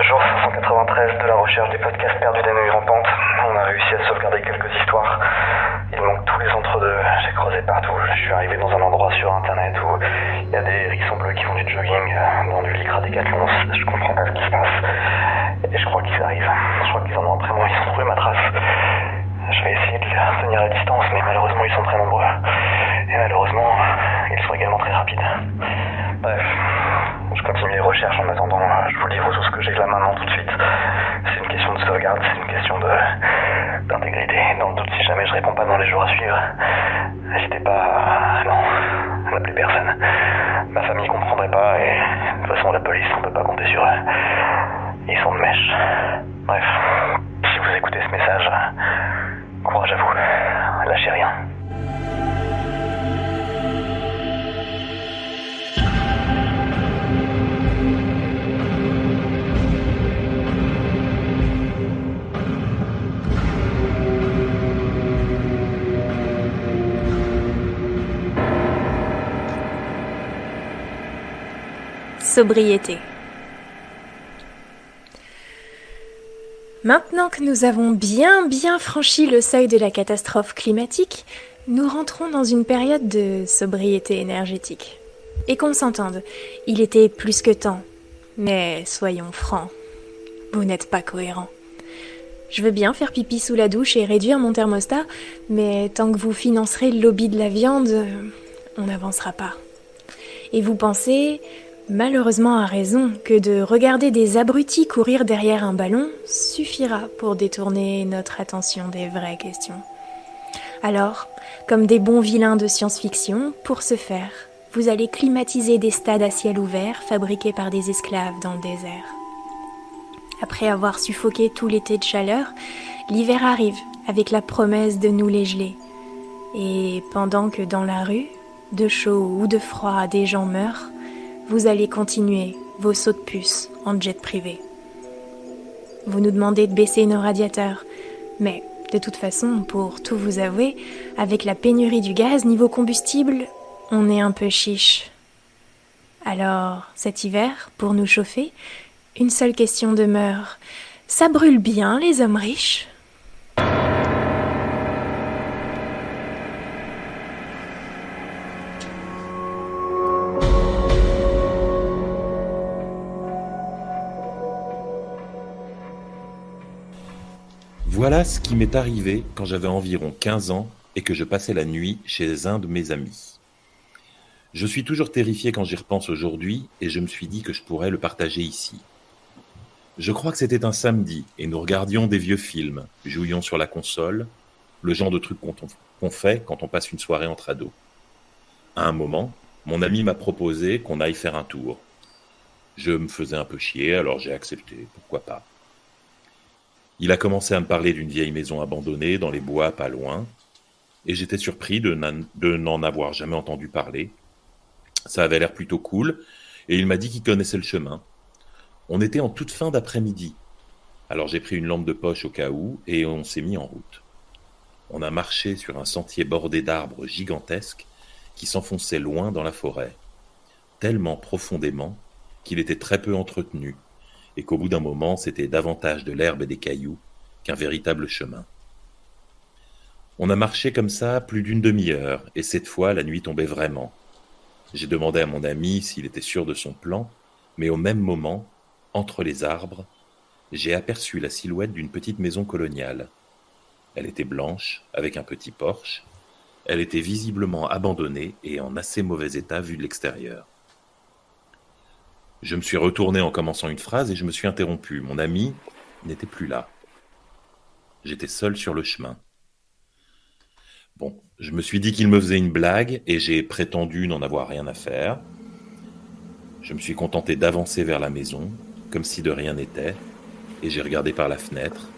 Jour 593 de la recherche des podcasts perdus des nuits rampantes. On a réussi à sauvegarder quelques histoires. Il manque tous les entre-deux. J'ai creusé partout. Je suis arrivé dans un endroit sur internet où il y a des hérissons bleus qui font du jogging dans du lycra décathlon. Je comprends pas ce qui se passe. Et je crois qu'ils arrivent. Je crois qu'ils en ont après moi. Ils ont trouvé ma trace. Je vais essayer de les tenir à distance, mais malheureusement ils sont très nombreux. Et malheureusement, ils sont également très rapides. Bref, je continue les recherches en attendant. Je vous livre tout ce que j'ai là maintenant tout de suite. C'est une question de sauvegarde, c'est une question de d'intégrité. Dans le doute, si jamais je réponds pas dans les jours à suivre, n'hésitez pas à... Non, n'appelez personne. Ma famille comprendrait pas et de toute façon la police, on peut pas compter sur eux. Ils sont de mèche. Bref, si vous écoutez ce message, courage à vous. Lâchez rien. Sobriété. Maintenant que nous avons bien bien franchi le seuil de la catastrophe climatique, nous rentrons dans une période de sobriété énergétique. Et qu'on s'entende, il était plus que temps. Mais soyons francs, vous n'êtes pas cohérent. Je veux bien faire pipi sous la douche et réduire mon thermostat, mais tant que vous financerez le lobby de la viande, on n'avancera pas. Et vous pensez, malheureusement à raison, que de regarder des abrutis courir derrière un ballon suffira pour détourner notre attention des vraies questions. Alors, comme des bons vilains de science-fiction, pour ce faire, vous allez climatiser des stades à ciel ouvert fabriqués par des esclaves dans le désert. Après avoir suffoqué tout l'été de chaleur, l'hiver arrive avec la promesse de nous les geler. Et pendant que dans la rue, de chaud ou de froid, des gens meurent, vous allez continuer vos sauts de puce en jet privé. Vous nous demandez de baisser nos radiateurs, mais de toute façon, pour tout vous avouer, avec la pénurie du gaz niveau combustible, on est un peu chiche. Alors, cet hiver, pour nous chauffer, une seule question demeure. Ça brûle bien les hommes riches? Voilà ce qui m'est arrivé quand j'avais environ 15 ans et que je passais la nuit chez un de mes amis. Je suis toujours terrifié quand j'y repense aujourd'hui et je me suis dit que je pourrais le partager ici. Je crois que c'était un samedi et nous regardions des vieux films, jouions sur la console, le genre de truc qu'on fait quand on passe une soirée entre ados. À un moment, mon ami m'a proposé qu'on aille faire un tour. Je me faisais un peu chier, alors j'ai accepté, pourquoi pas. Il a commencé à me parler d'une vieille maison abandonnée dans les bois pas loin, et j'étais surpris de n'en avoir jamais entendu parler. Ça avait l'air plutôt cool, et il m'a dit qu'il connaissait le chemin. On était en toute fin d'après-midi. Alors j'ai pris une lampe de poche au cas où, et on s'est mis en route. On a marché sur un sentier bordé d'arbres gigantesques qui s'enfonçaient loin dans la forêt, tellement profondément qu'il était très peu entretenu et qu'au bout d'un moment c'était davantage de l'herbe et des cailloux qu'un véritable chemin. On a marché comme ça plus d'une demi-heure, et cette fois la nuit tombait vraiment. J'ai demandé à mon ami s'il était sûr de son plan, mais au même moment, entre les arbres, j'ai aperçu la silhouette d'une petite maison coloniale. Elle était blanche, avec un petit porche. Elle était visiblement abandonnée et en assez mauvais état vu de l'extérieur. Je me suis retourné en commençant une phrase et je me suis interrompu. Mon ami n'était plus là. J'étais seul sur le chemin. Bon, je me suis dit qu'il me faisait une blague et j'ai prétendu n'en avoir rien à faire. Je me suis contenté d'avancer vers la maison, comme si de rien n'était, et j'ai regardé par la fenêtre.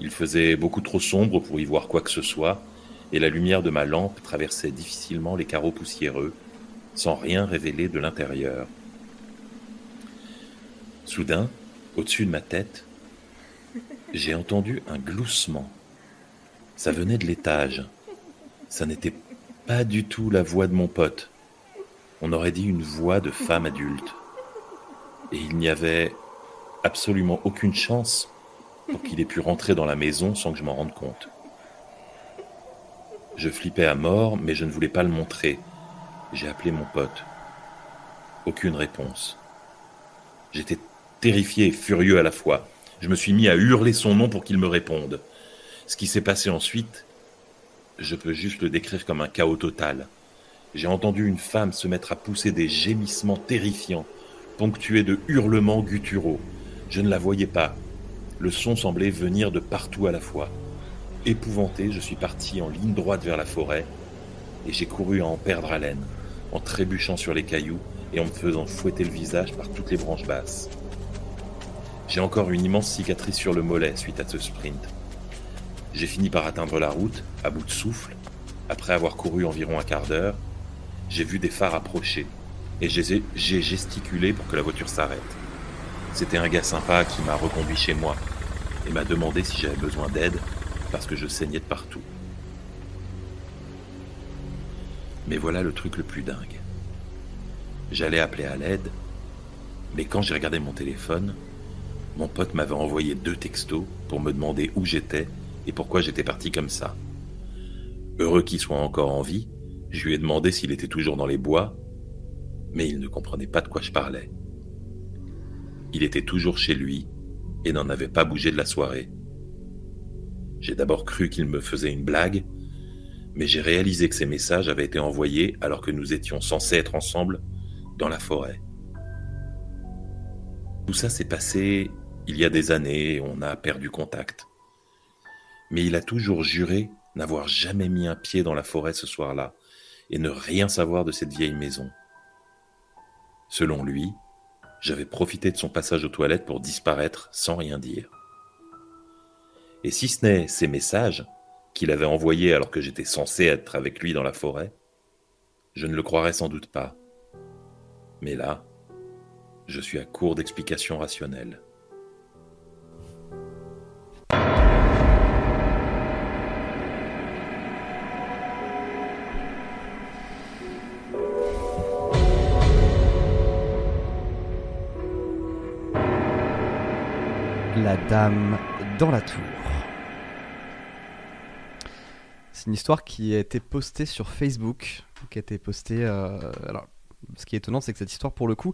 Il faisait beaucoup trop sombre pour y voir quoi que ce soit, et la lumière de ma lampe traversait difficilement les carreaux poussiéreux, sans rien révéler de l'intérieur. Soudain, au-dessus de ma tête, j'ai entendu un gloussement. Ça venait de l'étage. Ça n'était pas du tout la voix de mon pote. On aurait dit une voix de femme adulte. Et il n'y avait absolument aucune chance pour qu'il ait pu rentrer dans la maison sans que je m'en rende compte. Je flippais à mort, mais je ne voulais pas le montrer. J'ai appelé mon pote. Aucune réponse. J'étais terrifié et furieux à la fois. Je me suis mis à hurler son nom pour qu'il me réponde. Ce qui s'est passé ensuite, je peux juste le décrire comme un chaos total. J'ai entendu une femme se mettre à pousser des gémissements terrifiants, ponctués de hurlements gutturaux. Je ne la voyais pas. Le son semblait venir de partout à la fois. Épouvanté, je suis parti en ligne droite vers la forêt, et j'ai couru à en perdre haleine, en trébuchant sur les cailloux et en me faisant fouetter le visage par toutes les branches basses. J'ai encore une immense cicatrice sur le mollet suite à ce sprint. J'ai fini par atteindre la route, à bout de souffle. Après avoir couru environ un quart d'heure, j'ai vu des phares approcher et j'ai gesticulé pour que la voiture s'arrête. C'était un gars sympa qui m'a reconduit chez moi et m'a demandé si j'avais besoin d'aide parce que je saignais de partout. Mais voilà le truc le plus dingue. J'allais appeler à l'aide, mais quand j'ai regardé mon téléphone, mon pote m'avait envoyé deux textos pour me demander où j'étais et pourquoi j'étais parti comme ça. Heureux qu'il soit encore en vie, je lui ai demandé s'il était toujours dans les bois, mais il ne comprenait pas de quoi je parlais. Il était toujours chez lui et n'en avait pas bougé de la soirée. J'ai d'abord cru qu'il me faisait une blague, mais j'ai réalisé que ces messages avaient été envoyés alors que nous étions censés être ensemble dans la forêt. Tout ça s'est passé il y a des années on a perdu contact mais il a toujours juré n'avoir jamais mis un pied dans la forêt ce soir-là et ne rien savoir de cette vieille maison. Selon lui, j'avais profité de son passage aux toilettes pour disparaître sans rien dire. Et si ce n'est ces messages qu'il avait envoyés alors que j'étais censé être avec lui dans la forêt, je ne le croirais sans doute pas. Mais là, je suis à court d'explications rationnelles. La Dame dans la Tour. C'est une histoire qui a été postée sur Facebook, qui a été postée. Euh, ce qui est étonnant, c'est que cette histoire, pour le coup,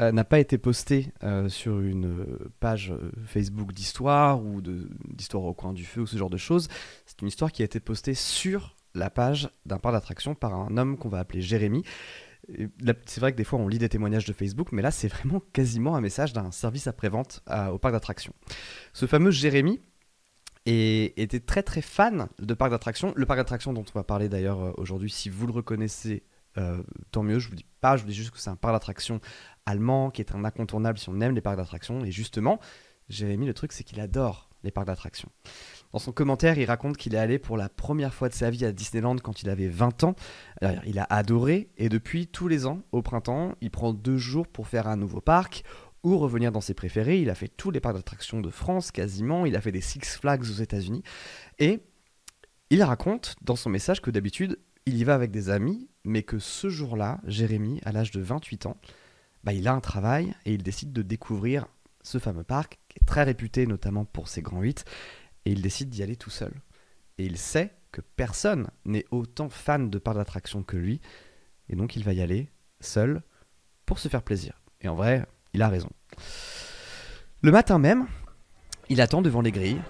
euh, n'a pas été postée euh, sur une page Facebook d'histoire ou d'histoire au coin du feu ou ce genre de choses. C'est une histoire qui a été postée sur la page d'un parc d'attraction par un homme qu'on va appeler Jérémy. C'est vrai que des fois on lit des témoignages de Facebook, mais là c'est vraiment quasiment un message d'un service après-vente au parc d'attractions. Ce fameux Jérémy était très très fan de parc d'attractions. Le parc d'attractions dont on va parler d'ailleurs euh, aujourd'hui, si vous le reconnaissez, euh, tant mieux. Je vous dis pas, je vous dis juste que c'est un parc d'attractions allemand qui est un incontournable si on aime les parcs d'attractions. Et justement, Jérémy, le truc c'est qu'il adore les parcs d'attractions. Dans son commentaire, il raconte qu'il est allé pour la première fois de sa vie à Disneyland quand il avait 20 ans. il a adoré et depuis tous les ans, au printemps, il prend deux jours pour faire un nouveau parc ou revenir dans ses préférés. Il a fait tous les parcs d'attractions de France quasiment, il a fait des Six Flags aux États-Unis et il raconte dans son message que d'habitude, il y va avec des amis, mais que ce jour-là, Jérémy, à l'âge de 28 ans, bah, il a un travail et il décide de découvrir ce fameux parc, qui est très réputé notamment pour ses grands 8, et il décide d'y aller tout seul. Et il sait que personne n'est autant fan de parcs d'attraction que lui, et donc il va y aller seul pour se faire plaisir. Et en vrai, il a raison. Le matin même, il attend devant les grilles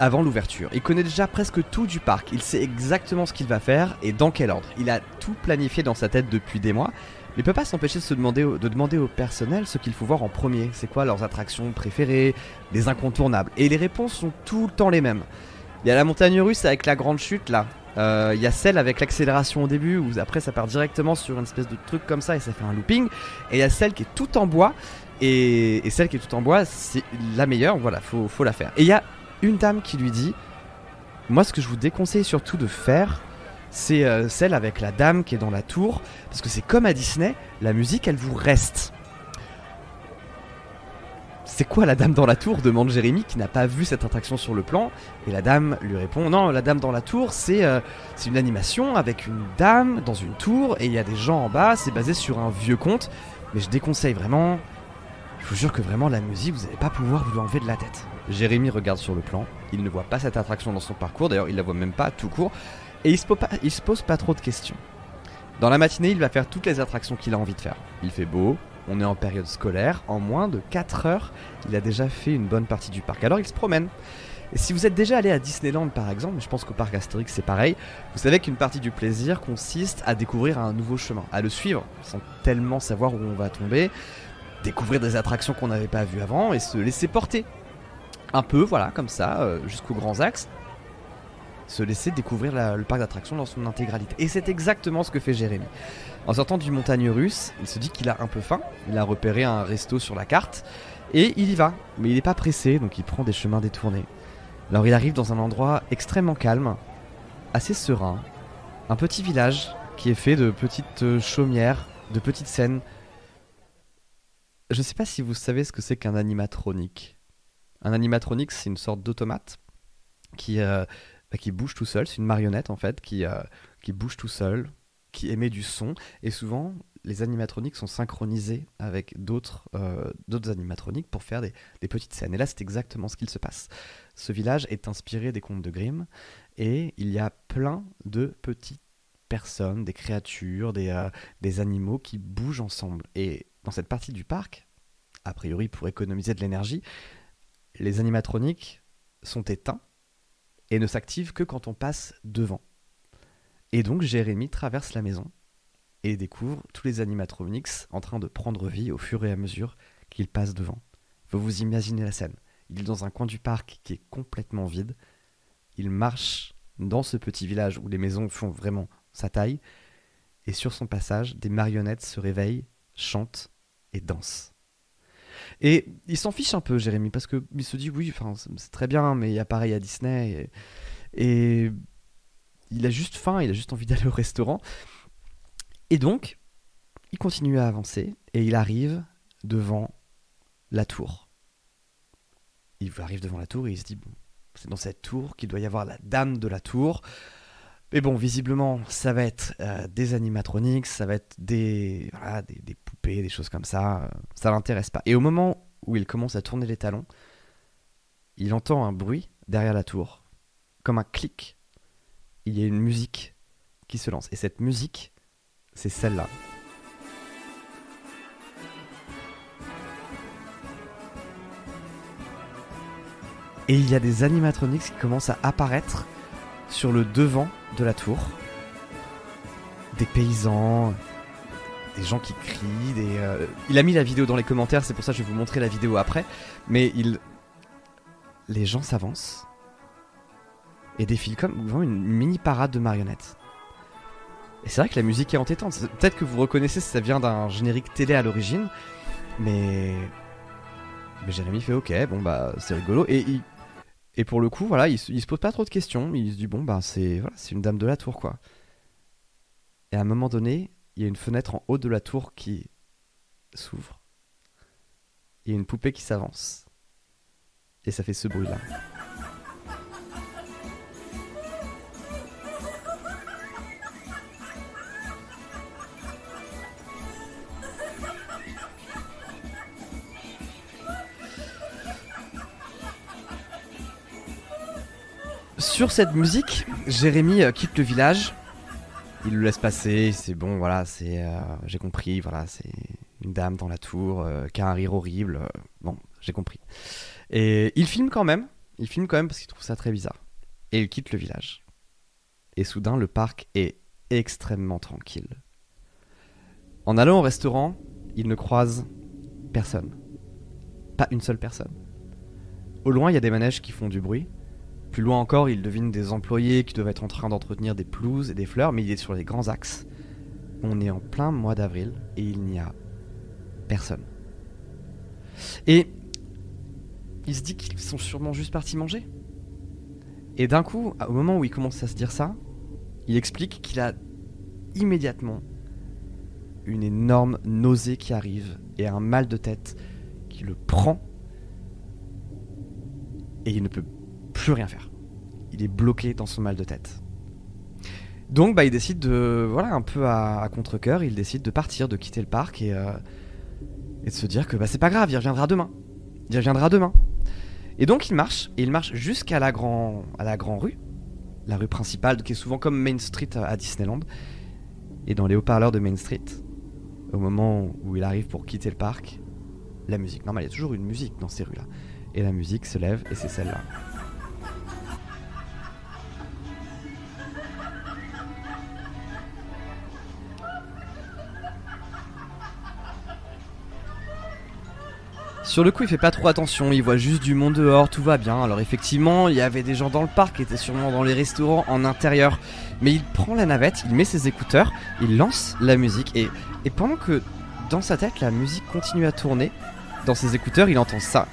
avant l'ouverture. Il connaît déjà presque tout du parc, il sait exactement ce qu'il va faire et dans quel ordre. Il a tout planifié dans sa tête depuis des mois, mais peut pas s'empêcher de, se demander, de demander au personnel ce qu'il faut voir en premier. C'est quoi leurs attractions préférées, les incontournables. Et les réponses sont tout le temps les mêmes. Il y a la montagne russe avec la grande chute là. Euh, il y a celle avec l'accélération au début où après ça part directement sur une espèce de truc comme ça et ça fait un looping. Et il y a celle qui est tout en bois. Et, celle qui est tout en bois, c'est la meilleure. Voilà, faut la faire. Et il y a une dame qui lui dit Moi, ce que je vous déconseille surtout de faire, c'est euh, celle avec la dame qui est dans la tour. Parce que c'est comme à Disney, la musique, elle vous reste. C'est quoi la dame dans la tour demande Jérémy qui n'a pas vu cette attraction sur le plan. Et la dame lui répond Non, la dame dans la tour, c'est euh, une animation avec une dame dans une tour et il y a des gens en bas. C'est basé sur un vieux conte. Mais je déconseille vraiment. Je vous jure que vraiment la musique, vous n'allez pas pouvoir vous l'enlever de la tête. Jérémy regarde sur le plan, il ne voit pas cette attraction dans son parcours, d'ailleurs il la voit même pas tout court, et il se, pose pas, trop de questions. Dans la matinée, il va faire toutes les attractions qu'il a envie de faire. Il fait beau, on est en période scolaire, en moins de 4 heures, il a déjà fait une bonne partie du parc. Alors il se promène. Et si vous êtes déjà allé à Disneyland par exemple, je pense qu'au parc Astérix c'est pareil, vous savez qu'une partie du plaisir consiste à découvrir un nouveau chemin, à le suivre, sans tellement savoir où on va tomber, découvrir des attractions qu'on n'avait pas vues avant et se laisser porter. Un peu, voilà, comme ça, euh, jusqu'aux grands axes. Se laisser découvrir le parc d'attractions dans son intégralité. Et c'est exactement ce que fait Jérémy. En sortant du montagne russe, il se dit qu'il a un peu faim. Il a repéré un resto sur la carte. Et il y va. Mais il n'est pas pressé, donc il prend des chemins détournés. Alors il arrive dans un endroit extrêmement calme, assez serein. Un petit village qui est fait de petites euh, chaumières, de petites scènes. Je ne sais pas si vous savez ce que c'est qu'un animatronique. Un animatronique, c'est une sorte d'automate qui, euh, bah, qui bouge tout seul. C'est une marionnette en fait qui, euh, qui bouge tout seul, qui émet du son. Et souvent, les animatroniques sont synchronisés avec d'autres euh, d'autres animatroniques pour faire des, petites scènes. Et là, c'est exactement ce qu'il se passe. Ce village est inspiré des contes de Grimm et il y a plein de petites personnes, des créatures, des, des animaux qui bougent ensemble. Et dans cette partie du parc, a priori pour économiser de l'énergie, les animatroniques sont éteints et ne s'activent que quand on passe devant. Et donc Jérémy traverse la maison et découvre tous les animatronics en train de prendre vie au fur et à mesure qu'il passe devant. Vous vous imaginez la scène. Il est dans un coin du parc qui est complètement vide. Il marche dans ce petit village où les maisons font vraiment sa taille. Et sur son passage, des marionnettes se réveillent, chantent et dansent. Et il s'en fiche un peu, Jérémy, parce qu'il se dit oui, c'est très bien, mais il y a pareil à Disney. Et, il a juste faim, il a juste envie d'aller au restaurant. Et donc, il continue à avancer et il arrive devant la tour. Il arrive devant la tour et il se dit bon, c'est dans cette tour qu'il doit y avoir la dame de la tour. Mais bon, visiblement, ça va être euh, des animatroniques, ça va être des, des, des, poupées, des choses comme ça. Euh, ça l'intéresse pas. Et au moment où il commence à tourner les talons, il entend un bruit derrière la tour, comme un clic. Il y a une musique qui se lance. Et cette musique, c'est celle-là. Et il y a des animatroniques qui commencent à apparaître sur le devant de la tour. Des paysans, des gens qui crient, des... Euh, il a mis la vidéo dans les commentaires, c'est pour ça que je vais vous montrer la vidéo après. Mais il... Les gens s'avancent et défilent comme une mini parade de marionnettes. Et c'est vrai que la musique est entêtante. Peut-être que vous reconnaissez si ça vient d'un générique télé à l'origine, mais mais Jérémy fait ok, bon bah c'est rigolo et il et pour le coup, voilà, il, se pose pas trop de questions. Il se dit bon ben c'est voilà, c'est une dame de la tour quoi. Et à un moment donné, il y a une fenêtre en haut de la tour qui s'ouvre. Il y a une poupée qui s'avance. Et ça fait ce bruit là. Sur cette musique, Jérémy euh, quitte le village. Il le laisse passer, c'est bon, voilà, c'est. Euh, j'ai compris, voilà, c'est une dame dans la tour euh, qui a un rire horrible. bon, j'ai compris. Et il filme quand même, il filme quand même parce qu'il trouve ça très bizarre. Et il quitte le village. Et soudain, le parc est extrêmement tranquille. En allant au restaurant, il ne croise personne. Pas une seule personne. Au loin, il y a des manèges qui font du bruit. Plus loin encore, il devine des employés qui doivent être en train d'entretenir des pelouses et des fleurs, mais il est sur les grands axes. On est en plein mois d'avril et il n'y a personne. Et il se dit qu'ils sont sûrement juste partis manger. Et d'un coup, au moment où il commence à se dire ça, il explique qu'il a immédiatement une énorme nausée qui arrive et un mal de tête qui le prend et il ne peut plus rien faire. Il est bloqué dans son mal de tête. Donc bah, il décide de, voilà, un peu à, contre-coeur, il décide de partir, de quitter le parc et, euh, Et de se dire que bah, c'est pas grave, il reviendra demain. Il reviendra demain. Et donc il marche, et il marche jusqu'à la, grand, à la Grand Rue, la rue principale, qui est souvent comme Main Street à Disneyland. Et dans les haut-parleurs de Main Street, au moment où il arrive pour quitter le parc, la musique. Normal, il y a toujours une musique dans ces rues-là. Et la musique se lève, et c'est celle-là. Sur le coup, il fait pas trop attention, il voit juste du monde dehors, tout va bien. Alors effectivement, il y avait des gens dans le parc qui étaient sûrement dans les restaurants en intérieur. Mais il prend la navette, il met ses écouteurs, il lance la musique et, et pendant que dans sa tête la musique continue à tourner, dans ses écouteurs, il entend ça.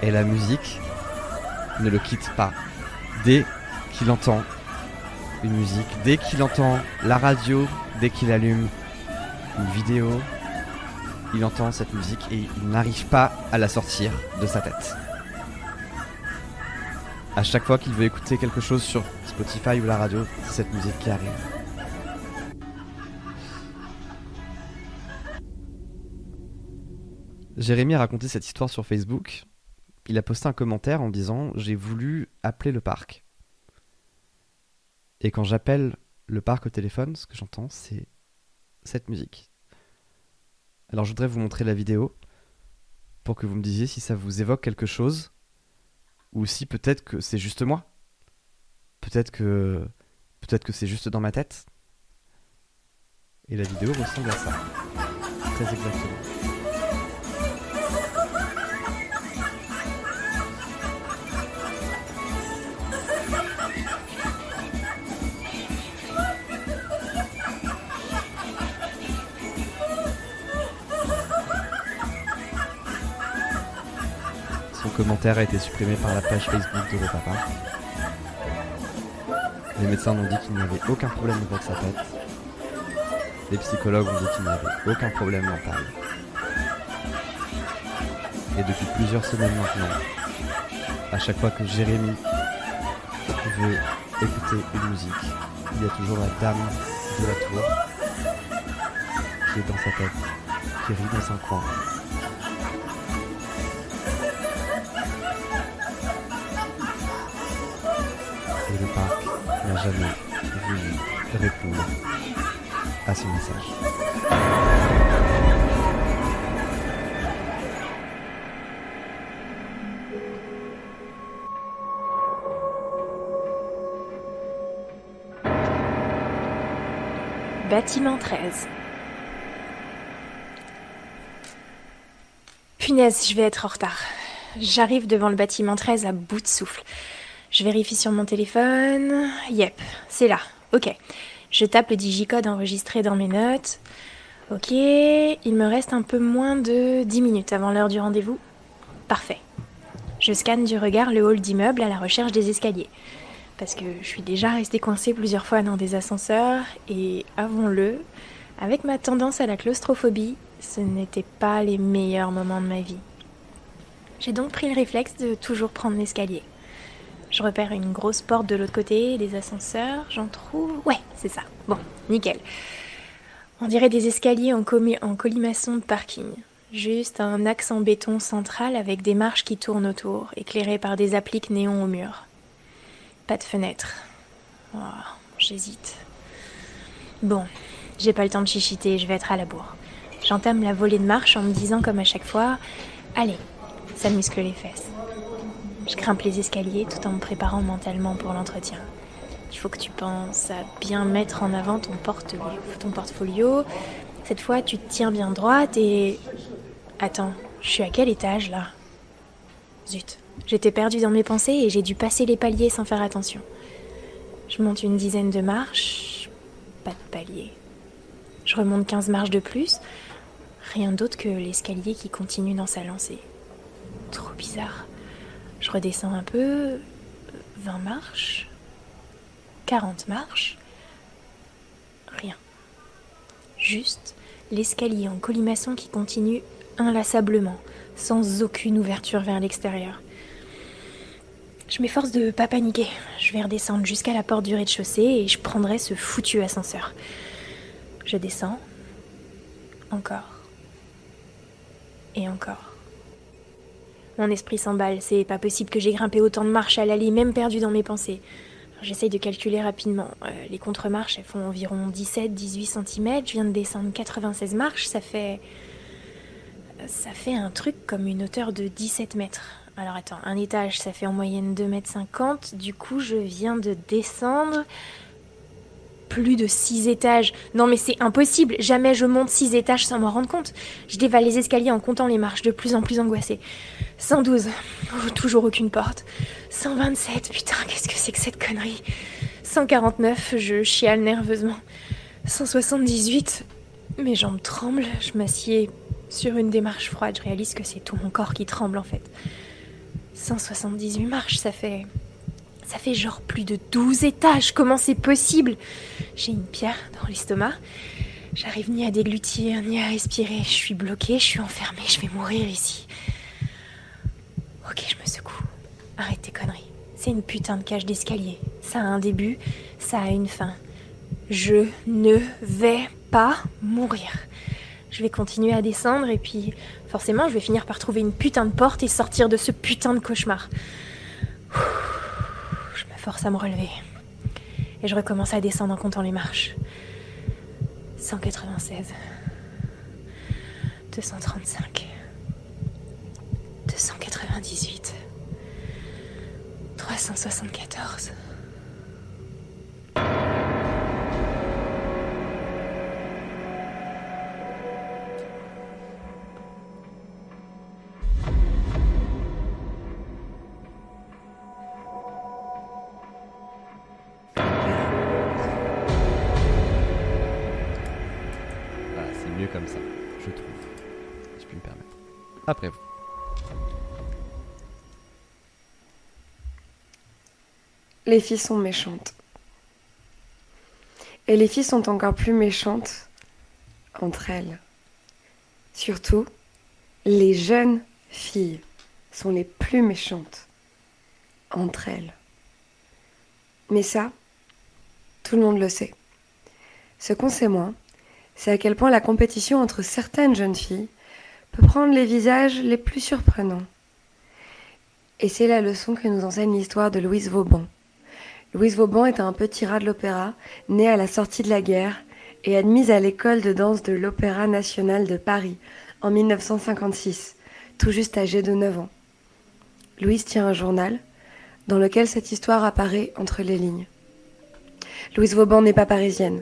Et la musique ne le quitte pas. Dès qu'il entend une musique. Dès qu'il entend la radio, dès qu'il allume une vidéo, il entend cette musique et il n'arrive pas à la sortir de sa tête. À chaque fois qu'il veut écouter quelque chose sur Spotify ou la radio, c'est cette musique qui arrive. Jérémy a raconté cette histoire sur Facebook. Il a posté un commentaire en disant J'ai voulu appeler le parc. Et quand j'appelle le parc au téléphone, ce que j'entends, c'est cette musique. Alors je voudrais vous montrer la vidéo pour que vous me disiez si ça vous évoque quelque chose ou si peut-être que c'est juste moi. Peut-être que peut-être que c'est juste dans ma tête. Et la vidéo ressemble à ça. Très exactement. Commentaire a été supprimé par la page Facebook de Papa. Les médecins ont dit qu'il n'y avait aucun problème avec sa tête. Les psychologues ont dit qu'il n'y avait aucun problème mental. Et depuis plusieurs semaines maintenant, à chaque fois que Jérémy veut écouter une musique, il y a toujours la dame de la tour qui est dans sa tête, qui rit dans un coin jamais voulu répondre à ce message. Bâtiment 13. Punaise, je vais être en retard. J'arrive devant le bâtiment 13 à bout de souffle. Je vérifie sur mon téléphone. Yep, c'est là. Ok. Je tape le digicode enregistré dans mes notes. Ok, il me reste un peu moins de 10 minutes avant l'heure du rendez-vous. Parfait. Je scanne du regard le hall d'immeuble à la recherche des escaliers. Parce que je suis déjà restée coincée plusieurs fois dans des ascenseurs et, avons-le, avec ma tendance à la claustrophobie, ce n'étaient pas les meilleurs moments de ma vie. J'ai donc pris le réflexe de toujours prendre l'escalier. Je repère une grosse porte de l'autre côté, des ascenseurs, j'en trouve... Ouais, c'est ça. Bon, nickel. On dirait des escaliers en, colimaçon de parking. Juste un axe en béton central avec des marches qui tournent autour, éclairées par des appliques néons au mur. Pas de fenêtre. Oh, J'hésite. Bon, j'ai pas le temps de chichiter, je vais être à la bourre. J'entame la volée de marche en me disant comme à chaque fois Allez, ça muscle les fesses. Je grimpe les escaliers tout en me préparant mentalement pour l'entretien. Il faut que tu penses à bien mettre en avant ton, ton portfolio. Cette fois, tu tiens bien droite et... Attends, je suis à quel étage là? Zut, j'étais perdue dans mes pensées et j'ai dû passer les paliers sans faire attention. Je monte une dizaine de marches, pas de palier. Je remonte 15 marches de plus, rien d'autre que l'escalier qui continue dans sa lancée. Trop bizarre. Je redescends un peu. 20 marches. 40 marches. Rien. Juste l'escalier en colimaçon qui continue inlassablement, sans aucune ouverture vers l'extérieur. Je m'efforce de pas paniquer. Je vais redescendre jusqu'à la porte du rez-de-chaussée et je prendrai ce foutu ascenseur. Je descends. Encore. Et encore. Mon esprit s'emballe, c'est pas possible que j'ai grimpé autant de marches à l'allée, même perdu dans mes pensées. J'essaye de calculer rapidement. Euh, les contre-marches, elles font environ 17-18 cm. Je viens de descendre 96 marches, ça fait. Ça fait un truc comme une hauteur de 17 mètres. Alors attends, un étage, ça fait en moyenne 2 mètres 50. Du coup, je viens de descendre plus de 6 étages. Non mais c'est impossible, jamais je monte 6 étages sans m'en rendre compte. Je dévale les escaliers en comptant les marches, de plus en plus angoissée. 112, toujours aucune porte. 127, putain, qu'est-ce que c'est que cette connerie? 149, je chiale nerveusement. 178, mes jambes tremblent, je m'assieds sur une des marches froides, je réalise que c'est tout mon corps qui tremble en fait. 178 marches, ça fait ça fait genre plus de 12 étages. Comment c'est possible? J'ai une pierre dans l'estomac. J'arrive ni à déglutir, ni à respirer. Je suis bloquée, je suis enfermée, je vais mourir ici. Ok, je me secoue. Arrête tes conneries. C'est une putain de cage d'escalier. Ça a un début, ça a une fin. Je ne vais pas mourir. Je vais continuer à descendre et puis forcément je vais finir par trouver une putain de porte et sortir de ce putain de cauchemar force à me relever. Et je recommence à descendre en comptant les marches. 196. 235. 298. 374. Après vous. Les filles sont méchantes. Et les filles sont encore plus méchantes entre elles. Surtout, les jeunes filles sont les plus méchantes entre elles. Mais ça, tout le monde le sait. Ce qu'on sait moins, c'est à quel point la compétition entre certaines jeunes filles peut prendre les visages les plus surprenants. Et c'est la leçon que nous enseigne l'histoire de Louise Vauban. Louise Vauban est un petit rat de l'opéra, né à la sortie de la guerre et admise à l'école de danse de l'Opéra national de Paris en 1956, tout juste âgée de 9 ans. Louise tient un journal dans lequel cette histoire apparaît entre les lignes. Louise Vauban n'est pas parisienne.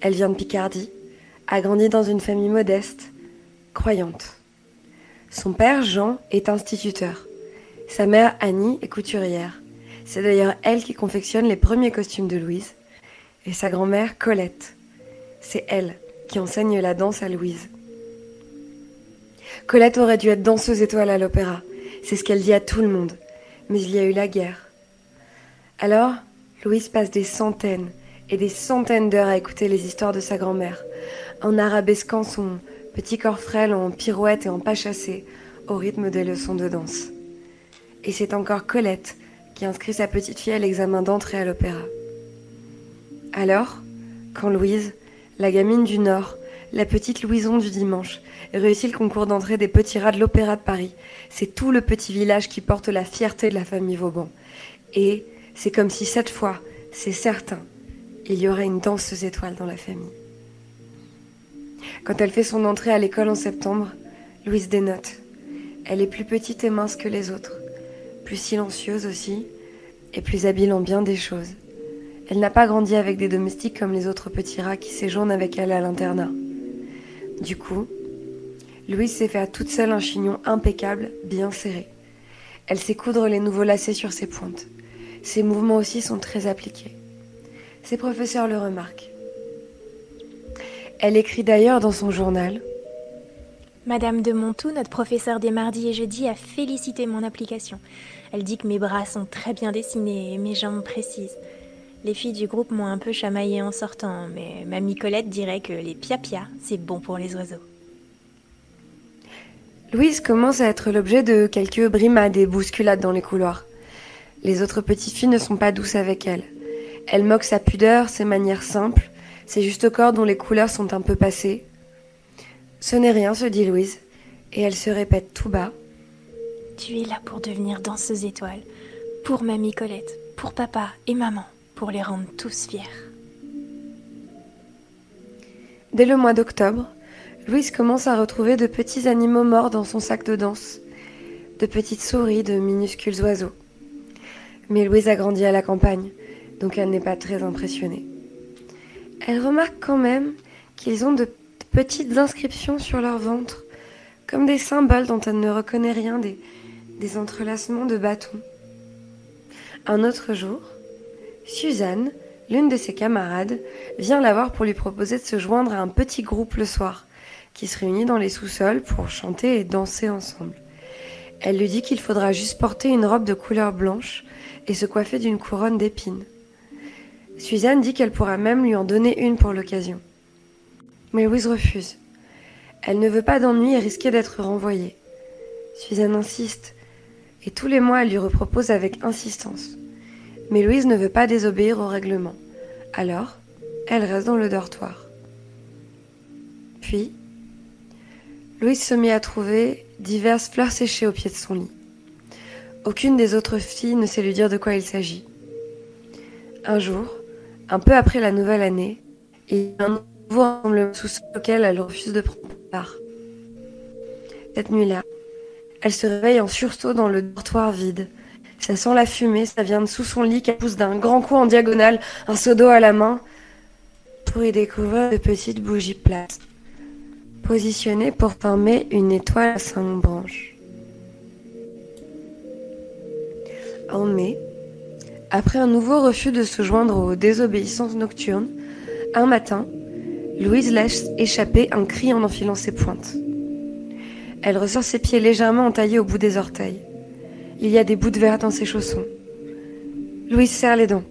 Elle vient de Picardie, a grandi dans une famille modeste, croyante. Son père, Jean, est instituteur. Sa mère, Annie, est couturière. C'est d'ailleurs elle qui confectionne les premiers costumes de Louise. Et sa grand-mère, Colette. C'est elle qui enseigne la danse à Louise. Colette aurait dû être danseuse étoile à l'opéra. C'est ce qu'elle dit à tout le monde. Mais il y a eu la guerre. Alors, Louise passe des centaines et des centaines d'heures à écouter les histoires de sa grand-mère, en arabesquant son petit corps frêle en pirouette et en pas chassé, au rythme des leçons de danse. Et c'est encore Colette qui inscrit sa petite fille à l'examen d'entrée à l'opéra. Alors, quand Louise, la gamine du Nord, la petite Louison du dimanche, réussit le concours d'entrée des petits rats de l'Opéra de Paris, c'est tout le petit village qui porte la fierté de la famille Vauban. Et c'est comme si cette fois, c'est certain, il y aurait une danseuse étoile dans la famille. Quand elle fait son entrée à l'école en septembre, Louise dénote. Elle est plus petite et mince que les autres, plus silencieuse aussi, et plus habile en bien des choses. Elle n'a pas grandi avec des domestiques comme les autres petits rats qui séjournent avec elle à l'internat. Du coup, Louise s'est fait à toute seule un chignon impeccable, bien serré. Elle sait coudre les nouveaux lacets sur ses pointes. Ses mouvements aussi sont très appliqués. Ses professeurs le remarquent. Elle écrit d'ailleurs dans son journal Madame de Montou, notre professeure des mardis et jeudis, a félicité mon application. Elle dit que mes bras sont très bien dessinés et mes jambes précises. Les filles du groupe m'ont un peu chamaillé en sortant, mais mamie Colette dirait que les pia-pia, c'est bon pour les oiseaux. Louise commence à être l'objet de quelques brimades et bousculades dans les couloirs. Les autres petites filles ne sont pas douces avec elle. Elle moque sa pudeur, ses manières simples, ses justes corps dont les couleurs sont un peu passées. Ce n'est rien, se dit Louise, et elle se répète tout bas. Tu es là pour devenir danseuse étoile, pour mamie Colette, pour papa et maman, pour les rendre tous fiers. Dès le mois d'octobre, Louise commence à retrouver de petits animaux morts dans son sac de danse, de petites souris, de minuscules oiseaux. Mais Louise a grandi à la campagne, donc elle n'est pas très impressionnée. Elle remarque quand même qu'ils ont de petites inscriptions sur leur ventre, comme des symboles dont elle ne reconnaît rien, des, des entrelacements de bâtons. Un autre jour, Suzanne, l'une de ses camarades, vient la voir pour lui proposer de se joindre à un petit groupe le soir, qui se réunit dans les sous-sols pour chanter et danser ensemble. Elle lui dit qu'il faudra juste porter une robe de couleur blanche et se coiffer d'une couronne d'épines. Suzanne dit qu'elle pourra même lui en donner une pour l'occasion. Mais Louise refuse. Elle ne veut pas d'ennui et risquer d'être renvoyée. Suzanne insiste, et tous les mois elle lui repropose avec insistance. Mais Louise ne veut pas désobéir au règlement. Alors, elle reste dans le dortoir. Puis, Louise se met à trouver diverses fleurs séchées au pied de son lit. Aucune des autres filles ne sait lui dire de quoi il s'agit. Un jour, un peu après la nouvelle année, il y a un nouveau rassemblement sous lequel elle refuse de prendre part. Cette nuit-là, elle se réveille en sursaut dans le dortoir vide. Ça sent la fumée, ça vient de sous son lit qu'elle pousse d'un grand coup en diagonale, un seau d'eau à la main, pour y découvrir de petites bougies plates, positionnées pour former une étoile à cinq branches. En mai, après un nouveau refus de se joindre aux désobéissances nocturnes, un matin, Louise laisse échapper un cri en enfilant ses pointes. Elle ressort ses pieds légèrement entaillés au bout des orteils. Il y a des bouts de verre dans ses chaussons. Louise serre les dents.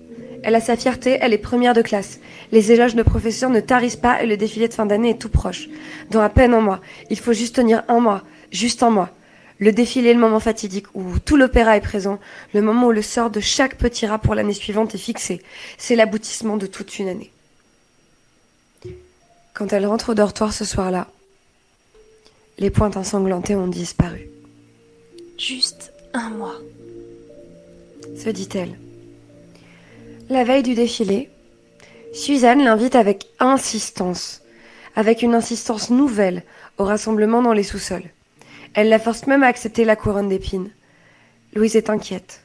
Elle a sa fierté, elle est première de classe. Les éloges de professeurs ne tarissent pas et le défilé de fin d'année est tout proche. Dans à peine un mois. Il faut juste tenir un mois. Juste un mois. Le défilé est le moment fatidique où tout l'opéra est présent, le moment où le sort de chaque petit rat pour l'année suivante est fixé. C'est l'aboutissement de toute une année. Quand elle rentre au dortoir ce soir-là, les pointes ensanglantées ont disparu. Juste un mois, se dit-elle. La veille du défilé, Suzanne l'invite avec insistance, avec une insistance nouvelle, au rassemblement dans les sous-sols. Elle la force même à accepter la couronne d'épines. Louise est inquiète.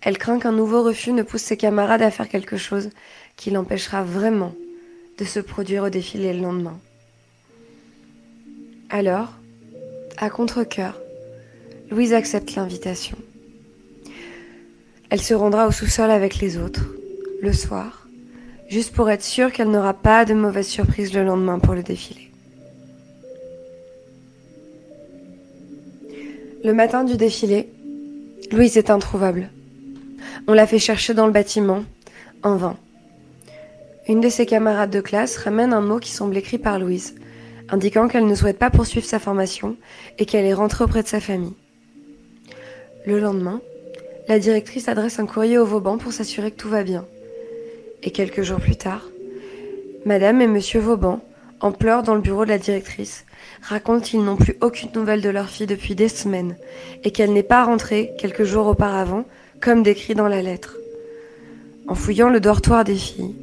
Elle craint qu'un nouveau refus ne pousse ses camarades à faire quelque chose qui l'empêchera vraiment de se produire au défilé le lendemain. Alors, à contre-coeur, Louise accepte l'invitation. Elle se rendra au sous-sol avec les autres, le soir, juste pour être sûre qu'elle n'aura pas de mauvaise surprise le lendemain pour le défilé. Le matin du défilé, Louise est introuvable. On l'a fait chercher dans le bâtiment, en vain. Une de ses camarades de classe ramène un mot qui semble écrit par Louise, indiquant qu'elle ne souhaite pas poursuivre sa formation et qu'elle est rentrée auprès de sa famille. Le lendemain, la directrice adresse un courrier au Vauban pour s'assurer que tout va bien. Et quelques jours plus tard, Madame et Monsieur Vauban, en pleurs dans le bureau de la directrice, racontent qu'ils n'ont plus aucune nouvelle de leur fille depuis des semaines et qu'elle n'est pas rentrée quelques jours auparavant, comme décrit dans la lettre. En fouillant le dortoir des filles,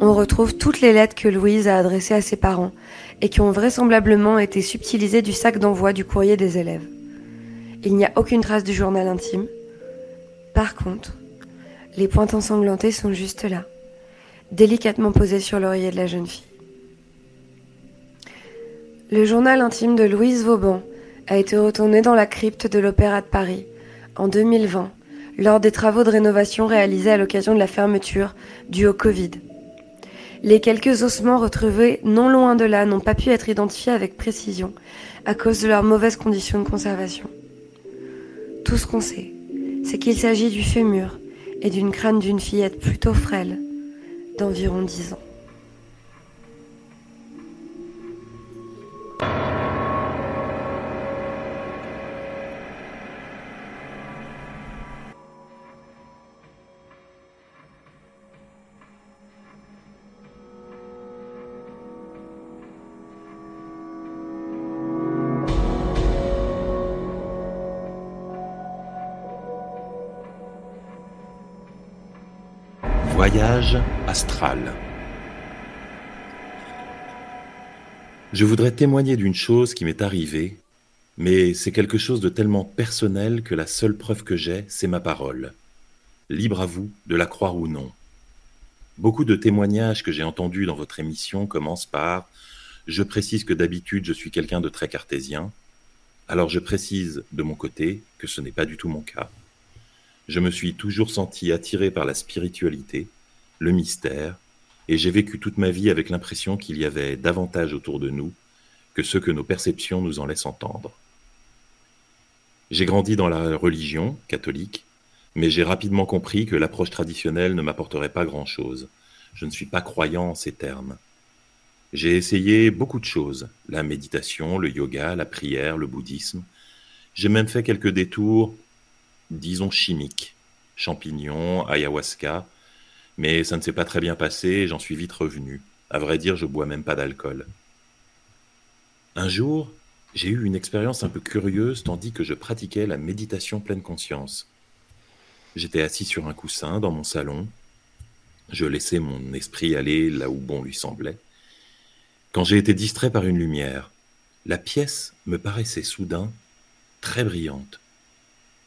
on retrouve toutes les lettres que Louise a adressées à ses parents et qui ont vraisemblablement été subtilisées du sac d'envoi du courrier des élèves. Il n'y a aucune trace du journal intime. Par contre, les pointes ensanglantées sont juste là, délicatement posées sur l'oreiller de la jeune fille. Le journal intime de Louise Vauban a été retourné dans la crypte de l'Opéra de Paris en 2020 lors des travaux de rénovation réalisés à l'occasion de la fermeture due au Covid. Les quelques ossements retrouvés non loin de là n'ont pas pu être identifiés avec précision à cause de leurs mauvaises conditions de conservation. Tout ce qu'on sait, c'est qu'il s'agit du fémur et d'une crâne d'une fillette plutôt frêle, d'environ 10 ans. Voyage astral. Je voudrais témoigner d'une chose qui m'est arrivée, mais c'est quelque chose de tellement personnel que la seule preuve que j'ai, c'est ma parole. Libre à vous de la croire ou non. Beaucoup de témoignages que j'ai entendus dans votre émission commencent par Je précise que d'habitude je suis quelqu'un de très cartésien. Alors je précise de mon côté que ce n'est pas du tout mon cas. Je me suis toujours senti attiré par la spiritualité, le mystère, et j'ai vécu toute ma vie avec l'impression qu'il y avait davantage autour de nous que ce que nos perceptions nous en laissent entendre. J'ai grandi dans la religion catholique, mais j'ai rapidement compris que l'approche traditionnelle ne m'apporterait pas grand-chose. Je ne suis pas croyant en ces termes. J'ai essayé beaucoup de choses, la méditation, le yoga, la prière, le bouddhisme. J'ai même fait quelques détours, disons chimiques, champignons, ayahuasca, mais ça ne s'est pas très bien passé et j'en suis vite revenu. À vrai dire, je bois même pas d'alcool. Un jour, j'ai eu une expérience un peu curieuse tandis que je pratiquais la méditation pleine conscience. J'étais assis sur un coussin dans mon salon. Je laissais mon esprit aller là où bon lui semblait. Quand j'ai été distrait par une lumière, la pièce me paraissait soudain très brillante,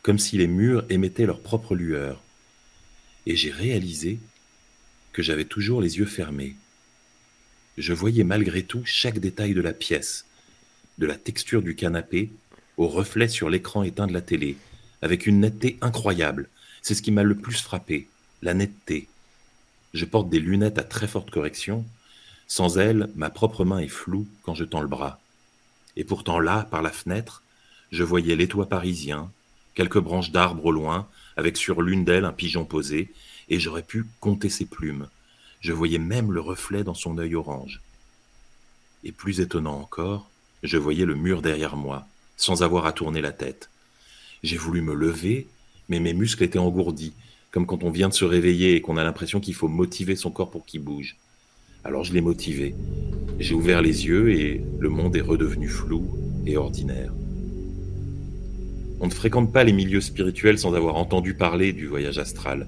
comme si les murs émettaient leur propre lueur. Et j'ai réalisé que j'avais toujours les yeux fermés. Je voyais malgré tout chaque détail de la pièce, de la texture du canapé au reflet sur l'écran éteint de la télé, avec une netteté incroyable. C'est ce qui m'a le plus frappé, la netteté. Je porte des lunettes à très forte correction. Sans elles, ma propre main est floue quand je tends le bras. Et pourtant là, par la fenêtre, je voyais les toits parisiens, quelques branches d'arbres au loin, avec sur l'une d'elles un pigeon posé, et j'aurais pu compter ses plumes. Je voyais même le reflet dans son œil orange. Et plus étonnant encore, je voyais le mur derrière moi, sans avoir à tourner la tête. J'ai voulu me lever, mais mes muscles étaient engourdis, comme quand on vient de se réveiller et qu'on a l'impression qu'il faut motiver son corps pour qu'il bouge. Alors je l'ai motivé. J'ai ouvert les yeux et le monde est redevenu flou et ordinaire. On ne fréquente pas les milieux spirituels sans avoir entendu parler du voyage astral.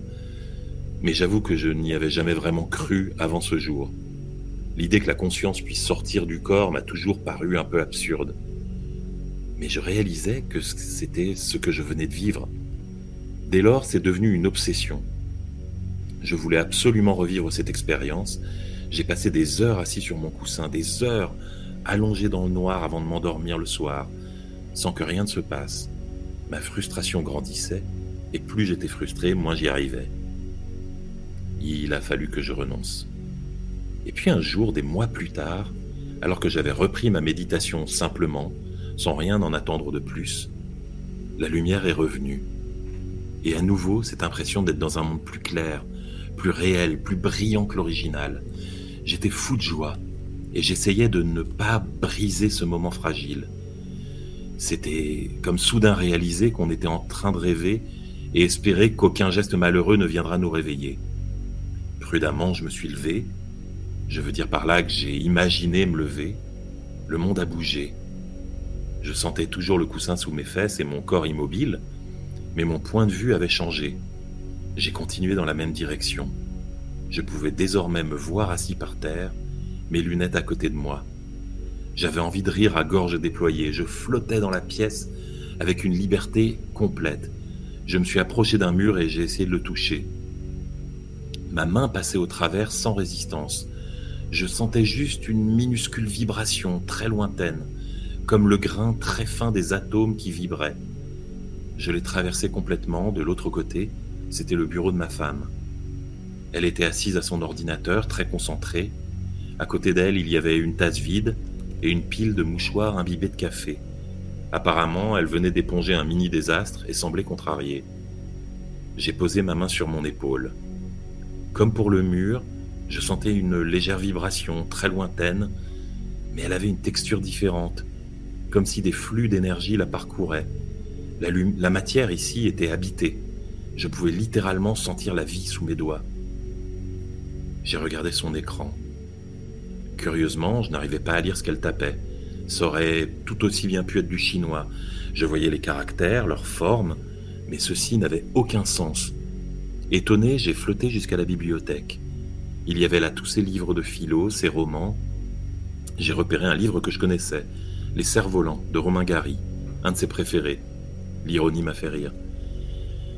Mais j'avoue que je n'y avais jamais vraiment cru avant ce jour. L'idée que la conscience puisse sortir du corps m'a toujours paru un peu absurde. Mais je réalisais que c'était ce que je venais de vivre. Dès lors, c'est devenu une obsession. Je voulais absolument revivre cette expérience. J'ai passé des heures assis sur mon coussin, des heures allongé dans le noir avant de m'endormir le soir, sans que rien ne se passe. Ma frustration grandissait, et plus j'étais frustré, moins j'y arrivais. Il a fallu que je renonce. Et puis un jour, des mois plus tard, alors que j'avais repris ma méditation simplement, sans rien en attendre de plus, la lumière est revenue. Et à nouveau, cette impression d'être dans un monde plus clair, plus réel, plus brillant que l'original. J'étais fou de joie, et j'essayais de ne pas briser ce moment fragile. C'était comme soudain réaliser qu'on était en train de rêver et espérer qu'aucun geste malheureux ne viendra nous réveiller. Prudemment, je me suis levé. Je veux dire par là que j'ai imaginé me lever. Le monde a bougé. Je sentais toujours le coussin sous mes fesses et mon corps immobile, mais mon point de vue avait changé. J'ai continué dans la même direction. Je pouvais désormais me voir assis par terre, mes lunettes à côté de moi. J'avais envie de rire à gorge déployée. Je flottais dans la pièce avec une liberté complète. Je me suis approché d'un mur et j'ai essayé de le toucher. Ma main passait au travers sans résistance. Je sentais juste une minuscule vibration très lointaine, comme le grain très fin des atomes qui vibraient. Je l'ai traversé complètement, de l'autre côté, c'était le bureau de ma femme. Elle était assise à son ordinateur, très concentrée. À côté d'elle, il y avait une tasse vide et une pile de mouchoirs imbibés de café. Apparemment, elle venait d'éponger un mini désastre et semblait contrariée. J'ai posé ma main sur mon épaule. Comme pour le mur, je sentais une légère vibration très lointaine, mais elle avait une texture différente, comme si des flux d'énergie la parcouraient. La, matière ici était habitée. Je pouvais littéralement sentir la vie sous mes doigts. J'ai regardé son écran. Curieusement, je n'arrivais pas à lire ce qu'elle tapait. Ça aurait tout aussi bien pu être du chinois. Je voyais les caractères, leurs formes, mais ceci n'avait aucun sens. Étonné, j'ai flotté jusqu'à la bibliothèque. Il y avait là tous ces livres de philo, ces romans. J'ai repéré un livre que je connaissais, Les Cerfs-Volants de Romain Gary, un de ses préférés. L'ironie m'a fait rire.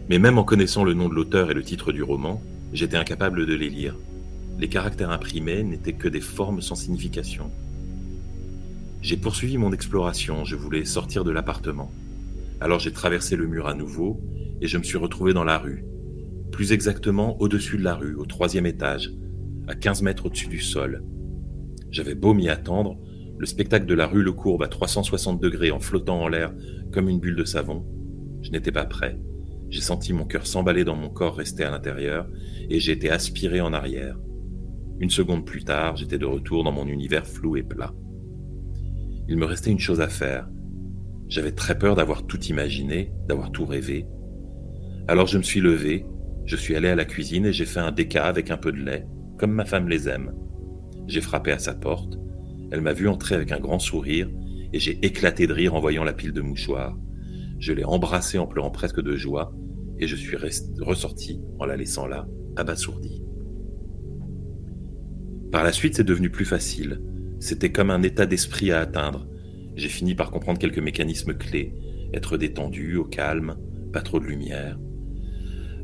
Mais même en connaissant le nom de l'auteur et le titre du roman, j'étais incapable de les lire. Les caractères imprimés n'étaient que des formes sans signification. J'ai poursuivi mon exploration, je voulais sortir de l'appartement. Alors j'ai traversé le mur à nouveau et je me suis retrouvé dans la rue. Plus exactement au-dessus de la rue, au troisième étage, à 15 mètres au-dessus du sol. J'avais beau m'y attendre, le spectacle de la rue Le Courbe à 360 degrés en flottant en l'air comme une bulle de savon. Je n'étais pas prêt. J'ai senti mon cœur s'emballer dans mon corps rester à l'intérieur et j'ai été aspiré en arrière. Une seconde plus tard, j'étais de retour dans mon univers flou et plat. Il me restait une chose à faire. J'avais très peur d'avoir tout imaginé, d'avoir tout rêvé. Alors je me suis levé, je suis allé à la cuisine et j'ai fait un déca avec un peu de lait, comme ma femme les aime. J'ai frappé à sa porte. Elle m'a vu entrer avec un grand sourire et j'ai éclaté de rire en voyant la pile de mouchoirs. Je l'ai embrassée en pleurant presque de joie et je suis ressorti en la laissant là, abasourdi. Par la suite, c'est devenu plus facile. C'était comme un état d'esprit à atteindre. J'ai fini par comprendre quelques mécanismes clés. Être détendu, au calme, pas trop de lumière.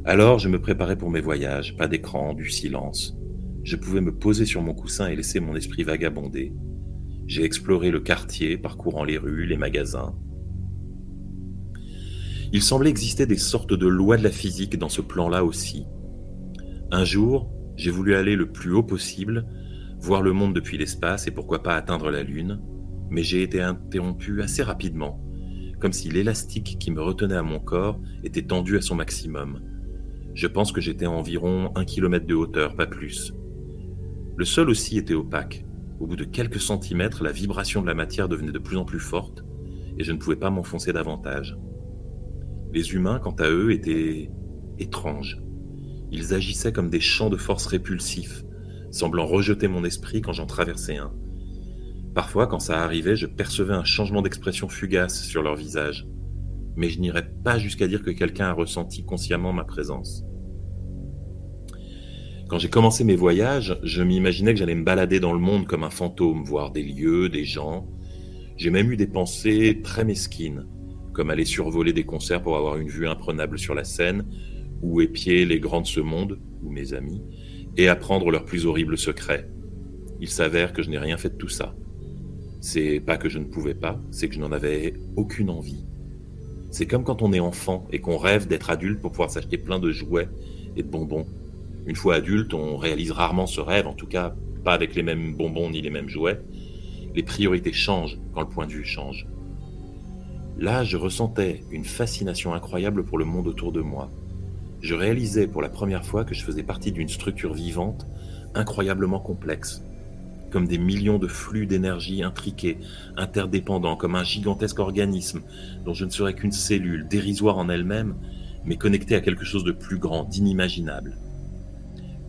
Alors je me préparais pour mes voyages, pas d'écran, du silence. Je pouvais me poser sur mon coussin et laisser mon esprit vagabonder. J'ai exploré le quartier, parcourant les rues, les magasins. Il semblait exister des sortes de lois de la physique dans ce plan-là aussi. Un jour, j'ai voulu aller le plus haut possible voir le monde depuis l'espace et pourquoi pas atteindre la Lune, mais j'ai été interrompu assez rapidement, comme si l'élastique qui me retenait à mon corps était tendu à son maximum. Je pense que j'étais à environ un kilomètre de hauteur, pas plus. Le sol aussi était opaque. Au bout de quelques centimètres, la vibration de la matière devenait de plus en plus forte, et je ne pouvais pas m'enfoncer davantage. Les humains, quant à eux, étaient étranges. Ils agissaient comme des champs de force répulsifs, semblant rejeter mon esprit quand j'en traversais un. Parfois, quand ça arrivait, je percevais un changement d'expression fugace sur leur visage, mais je n'irais pas jusqu'à dire que quelqu'un a ressenti consciemment ma présence. Quand j'ai commencé mes voyages, je m'imaginais que j'allais me balader dans le monde comme un fantôme, voir des lieux, des gens. J'ai même eu des pensées très mesquines, comme aller survoler des concerts pour avoir une vue imprenable sur la scène, ou épier les grands de ce monde, ou mes amis, et apprendre leurs plus horribles secrets. Il s'avère que je n'ai rien fait de tout ça. C'est pas que je ne pouvais pas, c'est que je n'en avais aucune envie. C'est comme quand on est enfant et qu'on rêve d'être adulte pour pouvoir s'acheter plein de jouets et de bonbons. Une fois adulte, on réalise rarement ce rêve, en tout cas pas avec les mêmes bonbons ni les mêmes jouets. Les priorités changent quand le point de vue change. Là, je ressentais une fascination incroyable pour le monde autour de moi, je réalisais pour la première fois que je faisais partie d'une structure vivante incroyablement complexe, comme des millions de flux d'énergie intriqués, interdépendants, comme un gigantesque organisme dont je ne serais qu'une cellule, dérisoire en elle-même, mais connectée à quelque chose de plus grand, d'inimaginable.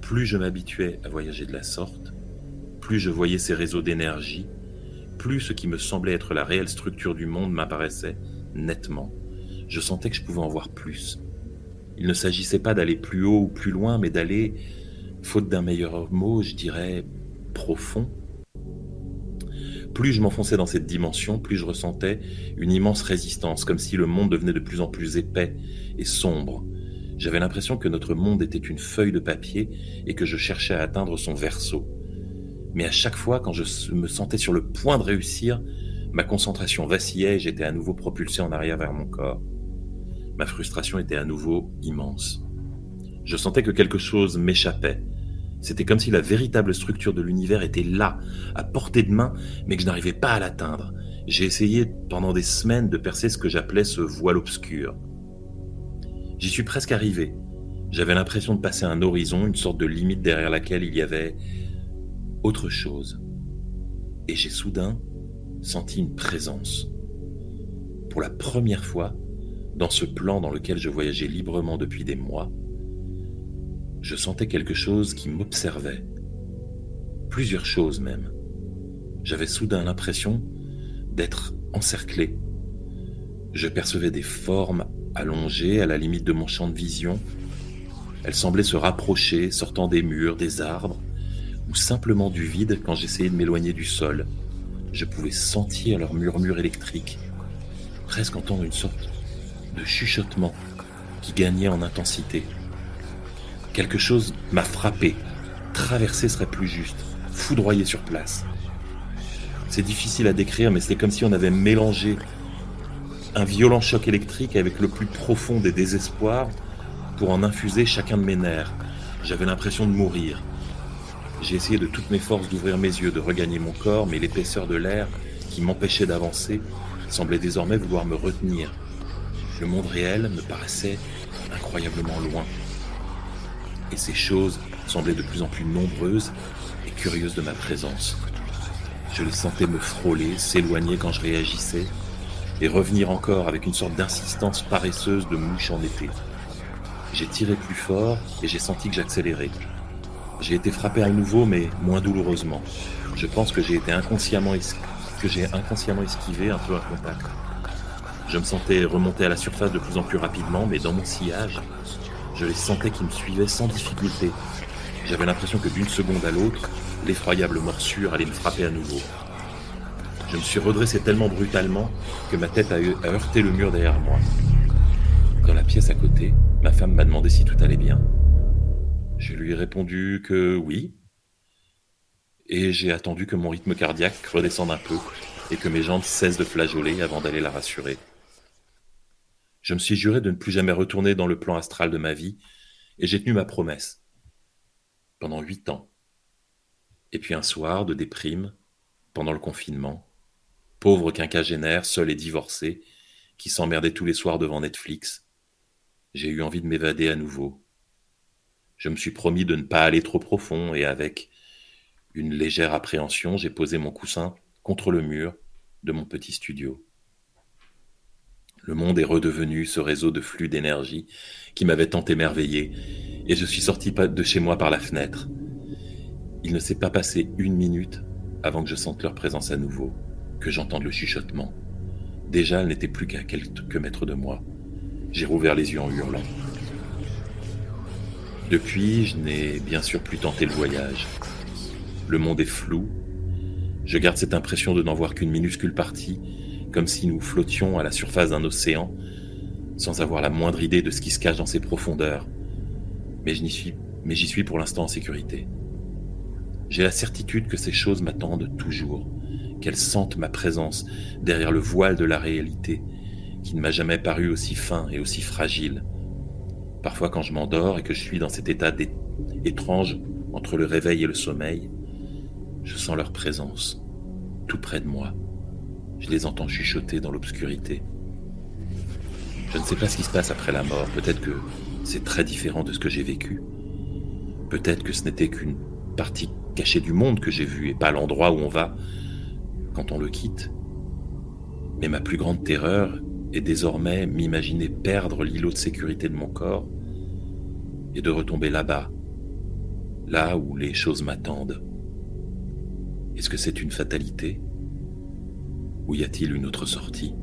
Plus je m'habituais à voyager de la sorte, plus je voyais ces réseaux d'énergie, plus ce qui me semblait être la réelle structure du monde m'apparaissait nettement. Je sentais que je pouvais en voir plus, il ne s'agissait pas d'aller plus haut ou plus loin, mais d'aller, faute d'un meilleur mot, je dirais profond. Plus je m'enfonçais dans cette dimension, plus je ressentais une immense résistance, comme si le monde devenait de plus en plus épais et sombre. J'avais l'impression que notre monde était une feuille de papier et que je cherchais à atteindre son verso. Mais à chaque fois, quand je me sentais sur le point de réussir, ma concentration vacillait et j'étais à nouveau propulsé en arrière vers mon corps ma frustration était à nouveau immense. Je sentais que quelque chose m'échappait. C'était comme si la véritable structure de l'univers était là, à portée de main, mais que je n'arrivais pas à l'atteindre. J'ai essayé pendant des semaines de percer ce que j'appelais ce voile obscur. J'y suis presque arrivé. J'avais l'impression de passer un horizon, une sorte de limite derrière laquelle il y avait autre chose. Et j'ai soudain senti une présence. Pour la première fois, dans ce plan dans lequel je voyageais librement depuis des mois, je sentais quelque chose qui m'observait. Plusieurs choses même. J'avais soudain l'impression d'être encerclé. Je percevais des formes allongées à la limite de mon champ de vision. Elles semblaient se rapprocher, sortant des murs, des arbres, ou simplement du vide quand j'essayais de m'éloigner du sol. Je pouvais sentir leur murmure électrique, presque entendre une sorte de chuchotement qui gagnait en intensité. Quelque chose m'a frappé. Traverser serait plus juste, foudroyé sur place. C'est difficile à décrire, mais c'était comme si on avait mélangé un violent choc électrique avec le plus profond des désespoirs pour en infuser chacun de mes nerfs. J'avais l'impression de mourir. J'ai essayé de toutes mes forces d'ouvrir mes yeux, de regagner mon corps, mais l'épaisseur de l'air qui m'empêchait d'avancer semblait désormais vouloir me retenir. Le monde réel me paraissait incroyablement loin. Et ces choses semblaient de plus en plus nombreuses et curieuses de ma présence. Je les sentais me frôler, s'éloigner quand je réagissais, et revenir encore avec une sorte d'insistance paresseuse de mouche en été. J'ai tiré plus fort et j'ai senti que j'accélérais. J'ai été frappé à nouveau, mais moins douloureusement. Je pense que j'ai été inconsciemment que j'ai inconsciemment esquivé un peu un contact. Je me sentais remonter à la surface de plus en plus rapidement, mais dans mon sillage, je les sentais qui me suivaient sans difficulté. J'avais l'impression que d'une seconde à l'autre, l'effroyable morsure allait me frapper à nouveau. Je me suis redressé tellement brutalement que ma tête a heurté le mur derrière moi. Dans la pièce à côté, ma femme m'a demandé si tout allait bien. Je lui ai répondu que oui. Et j'ai attendu que mon rythme cardiaque redescende un peu et que mes jambes cessent de flageoler avant d'aller la rassurer. Je me suis juré de ne plus jamais retourner dans le plan astral de ma vie et j'ai tenu ma promesse. Pendant huit ans. Et puis un soir de déprime, pendant le confinement, pauvre quinquagénaire, seul et divorcé, qui s'emmerdait tous les soirs devant Netflix, j'ai eu envie de m'évader à nouveau. Je me suis promis de ne pas aller trop profond et avec une légère appréhension, j'ai posé mon coussin contre le mur de mon petit studio. Le monde est redevenu ce réseau de flux d'énergie qui m'avait tant émerveillé, et je suis sorti de chez moi par la fenêtre. Il ne s'est pas passé une minute avant que je sente leur présence à nouveau que j'entende le chuchotement. Déjà, elle n'était plus qu'à quelques mètres de moi. J'ai rouvert les yeux en hurlant. Depuis, je n'ai bien sûr plus tenté le voyage. Le monde est flou. Je garde cette impression de n'en voir qu'une minuscule partie, comme si nous flottions à la surface d'un océan, sans avoir la moindre idée de ce qui se cache dans ses profondeurs. Mais j'y suis, mais j'y suis pour l'instant en sécurité. J'ai la certitude que ces choses m'attendent toujours, qu'elles sentent ma présence derrière le voile de la réalité, qui ne m'a jamais paru aussi fin et aussi fragile. Parfois quand je m'endors et que je suis dans cet état étrange entre le réveil et le sommeil, je sens leur présence, tout près de moi. Je les entends chuchoter dans l'obscurité. Je ne sais pas ce qui se passe après la mort. Peut-être que c'est très différent de ce que j'ai vécu. Peut-être que ce n'était qu'une partie cachée du monde que j'ai vue et pas l'endroit où on va quand on le quitte. Mais ma plus grande terreur est désormais m'imaginer perdre l'îlot de sécurité de mon corps et de retomber là-bas, là où les choses m'attendent. Est-ce que c'est une fatalité? Ou y a-t-il une autre sortie?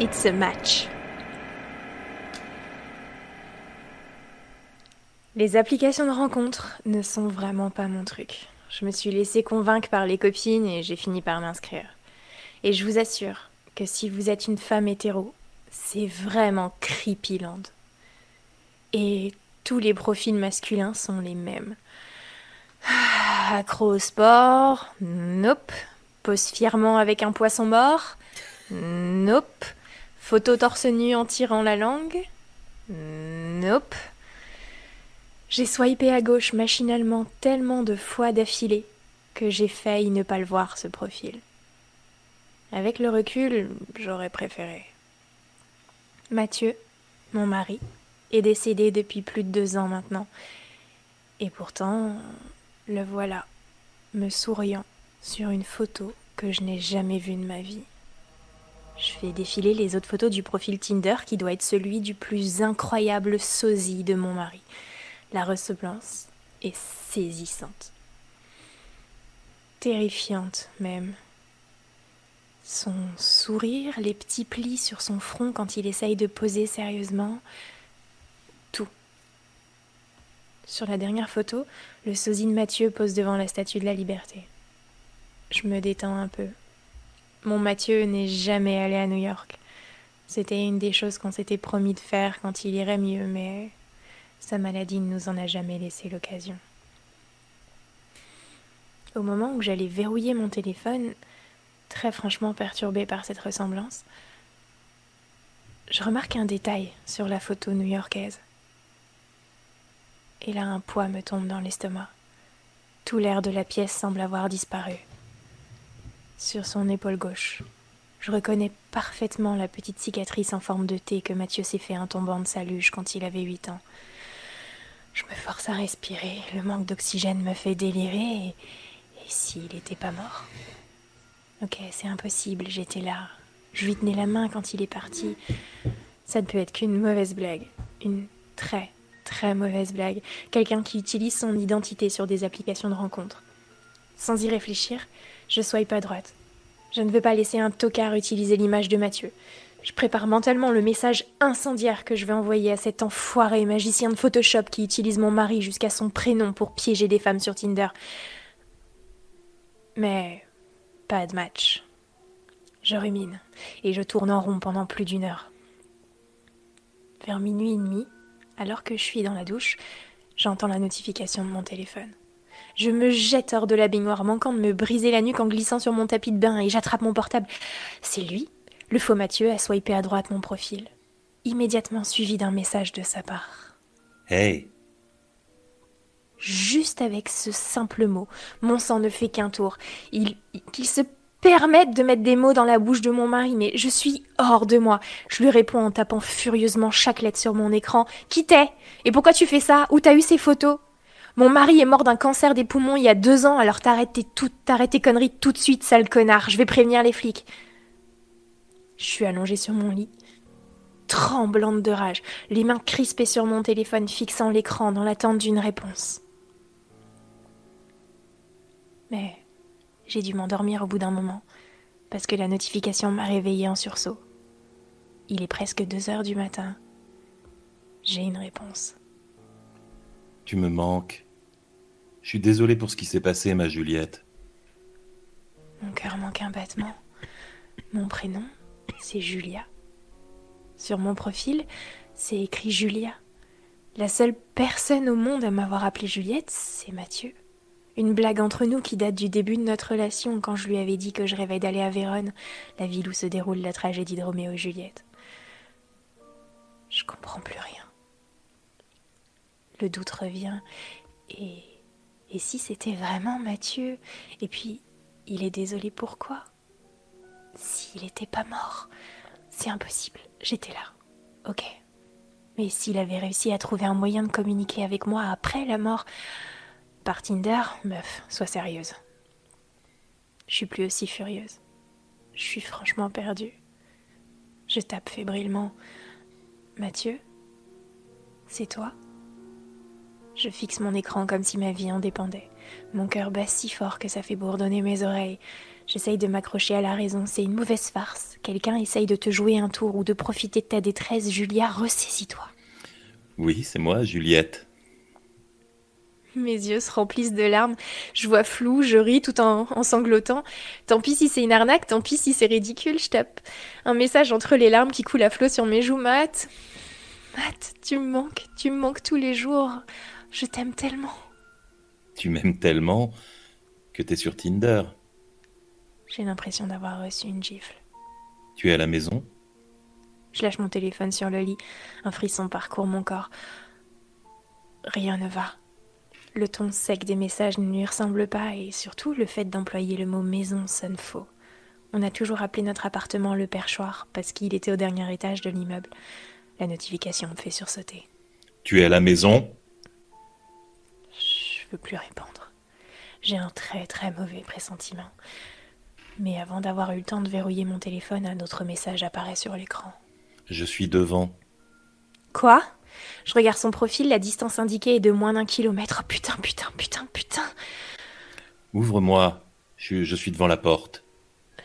It's a match. Les applications de rencontres ne sont vraiment pas mon truc. Je me suis laissée convaincre par les copines et j'ai fini par m'inscrire. Et je vous assure que si vous êtes une femme hétéro, c'est vraiment creepyland. Et tous les profils masculins sont les mêmes. Ah, accro au sport, nope. Pose fièrement avec un poisson mort, nope. Photo torse nu en tirant la langue Nope. J'ai swipé à gauche machinalement tellement de fois d'affilée que j'ai failli ne pas le voir ce profil. Avec le recul, j'aurais préféré. Mathieu, mon mari, est décédé depuis plus de deux ans maintenant. Et pourtant, le voilà, me souriant sur une photo que je n'ai jamais vue de ma vie. Je fais défiler les autres photos du profil Tinder qui doit être celui du plus incroyable sosie de mon mari. La ressemblance est saisissante. Terrifiante même. Son sourire, les petits plis sur son front quand il essaye de poser sérieusement. Tout. Sur la dernière photo, le sosie de Mathieu pose devant la statue de la liberté. Je me détends un peu. Mon Mathieu n'est jamais allé à New York. C'était une des choses qu'on s'était promis de faire quand il irait mieux, mais sa maladie ne nous en a jamais laissé l'occasion. Au moment où j'allais verrouiller mon téléphone, très franchement perturbée par cette ressemblance, je remarque un détail sur la photo new-yorkaise. Et là, un poids me tombe dans l'estomac. Tout l'air de la pièce semble avoir disparu sur son épaule gauche. Je reconnais parfaitement la petite cicatrice en forme de T que Mathieu s'est fait en tombant de sa luge quand il avait huit ans. Je me force à respirer, le manque d'oxygène me fait délirer, et, et s'il n'était pas mort? Ok, c'est impossible, j'étais là. Je lui tenais la main quand il est parti. Ça ne peut être qu'une mauvaise blague. Une très, très mauvaise blague. Quelqu'un qui utilise son identité sur des applications de rencontres. Sans y réfléchir, je swipe à droite. Je ne veux pas laisser un tocard utiliser l'image de Mathieu. Je prépare mentalement le message incendiaire que je vais envoyer à cet enfoiré magicien de Photoshop qui utilise mon mari jusqu'à son prénom pour piéger des femmes sur Tinder. Mais pas de match. Je rumine et je tourne en rond pendant plus d'une heure. Vers minuit et demi, alors que je suis dans la douche, j'entends la notification de mon téléphone. Je me jette hors de la baignoire, manquant de me briser la nuque en glissant sur mon tapis de bain, et j'attrape mon portable. C'est lui, le faux Mathieu, a swipé à droite mon profil, immédiatement suivi d'un message de sa part. Hey Juste avec ce simple mot, mon sang ne fait qu'un tour. Il, qu'il se permette de mettre des mots dans la bouche de mon mari, mais je suis hors de moi. Je lui réponds en tapant furieusement chaque lettre sur mon écran. Qui t'es? Et pourquoi tu fais ça? Où t'as eu ces photos? Mon mari est mort d'un cancer des poumons il y a deux ans, alors t'arrêtes tes, tout, t'arrêtes tes conneries tout de suite, sale connard. Je vais prévenir les flics. Je suis allongée sur mon lit, tremblante de rage, les mains crispées sur mon téléphone, fixant l'écran dans l'attente d'une réponse. Mais j'ai dû m'endormir au bout d'un moment, parce que la notification m'a réveillée en sursaut. Il est presque deux heures du matin. J'ai une réponse. Tu me manques. Je suis désolé pour ce qui s'est passé, ma Juliette. Mon cœur manque un battement. Mon prénom, c'est Julia. Sur mon profil, c'est écrit Julia. La seule personne au monde à m'avoir appelée Juliette, c'est Mathieu. Une blague entre nous qui date du début de notre relation quand je lui avais dit que je rêvais d'aller à Vérone, la ville où se déroule la tragédie de Roméo et Juliette. Je comprends plus rien. Le doute revient. Et, et si c'était vraiment Mathieu? Et puis, il est désolé pourquoi? S'il n'était pas mort C'est impossible, j'étais là. Ok. Mais s'il avait réussi à trouver un moyen de communiquer avec moi après la mort, par Tinder, meuf, sois sérieuse. Je suis plus aussi furieuse. Je suis franchement perdue. Je tape fébrilement. Mathieu C'est toi? Je fixe mon écran comme si ma vie en dépendait. Mon cœur bat si fort que ça fait bourdonner mes oreilles. J'essaye de m'accrocher à la raison. C'est une mauvaise farce. Quelqu'un essaye de te jouer un tour ou de profiter de ta détresse. Julia, ressaisis-toi. Oui, c'est moi, Juliette. Mes yeux se remplissent de larmes, je vois flou, je ris tout en, en sanglotant. Tant pis si c'est une arnaque, tant pis si c'est ridicule, je tape un message entre les larmes qui coulent à flot sur mes joues. Matt, Matt, tu me manques, tu me manques tous les jours. Je t'aime tellement. Tu m'aimes tellement que t'es sur Tinder. J'ai l'impression d'avoir reçu une gifle. Tu es à la maison? Je lâche mon téléphone sur le lit. Un frisson parcourt mon corps. Rien ne va. Le ton sec des messages ne lui ressemble pas et surtout le fait d'employer le mot maison sonne faux. On a toujours appelé notre appartement le perchoir parce qu'il était au dernier étage de l'immeuble. La notification me fait sursauter. Tu es à la maison? Je veux plus répondre. J'ai un très très mauvais pressentiment. Mais avant d'avoir eu le temps de verrouiller mon téléphone, un autre message apparaît sur l'écran. Je suis devant. Quoi? Je regarde son profil, la distance indiquée est de moins d'un kilomètre. Oh, putain, putain, putain, putain. Ouvre-moi. Je, je suis devant la porte.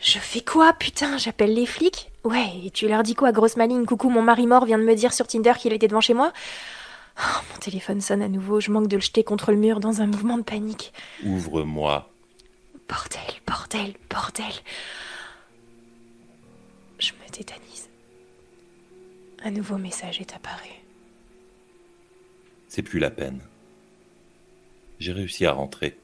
Je fais quoi, putain? J'appelle les flics? Ouais, et tu leur dis quoi, grosse maligne? Coucou, mon mari mort vient de me dire sur Tinder qu'il était devant chez moi. Oh, mon téléphone sonne à nouveau, je manque de le jeter contre le mur dans un mouvement de panique. Ouvre-moi. Bordel, bordel. Je me tétanise. Un nouveau message est apparu. C'est plus la peine. J'ai réussi à rentrer.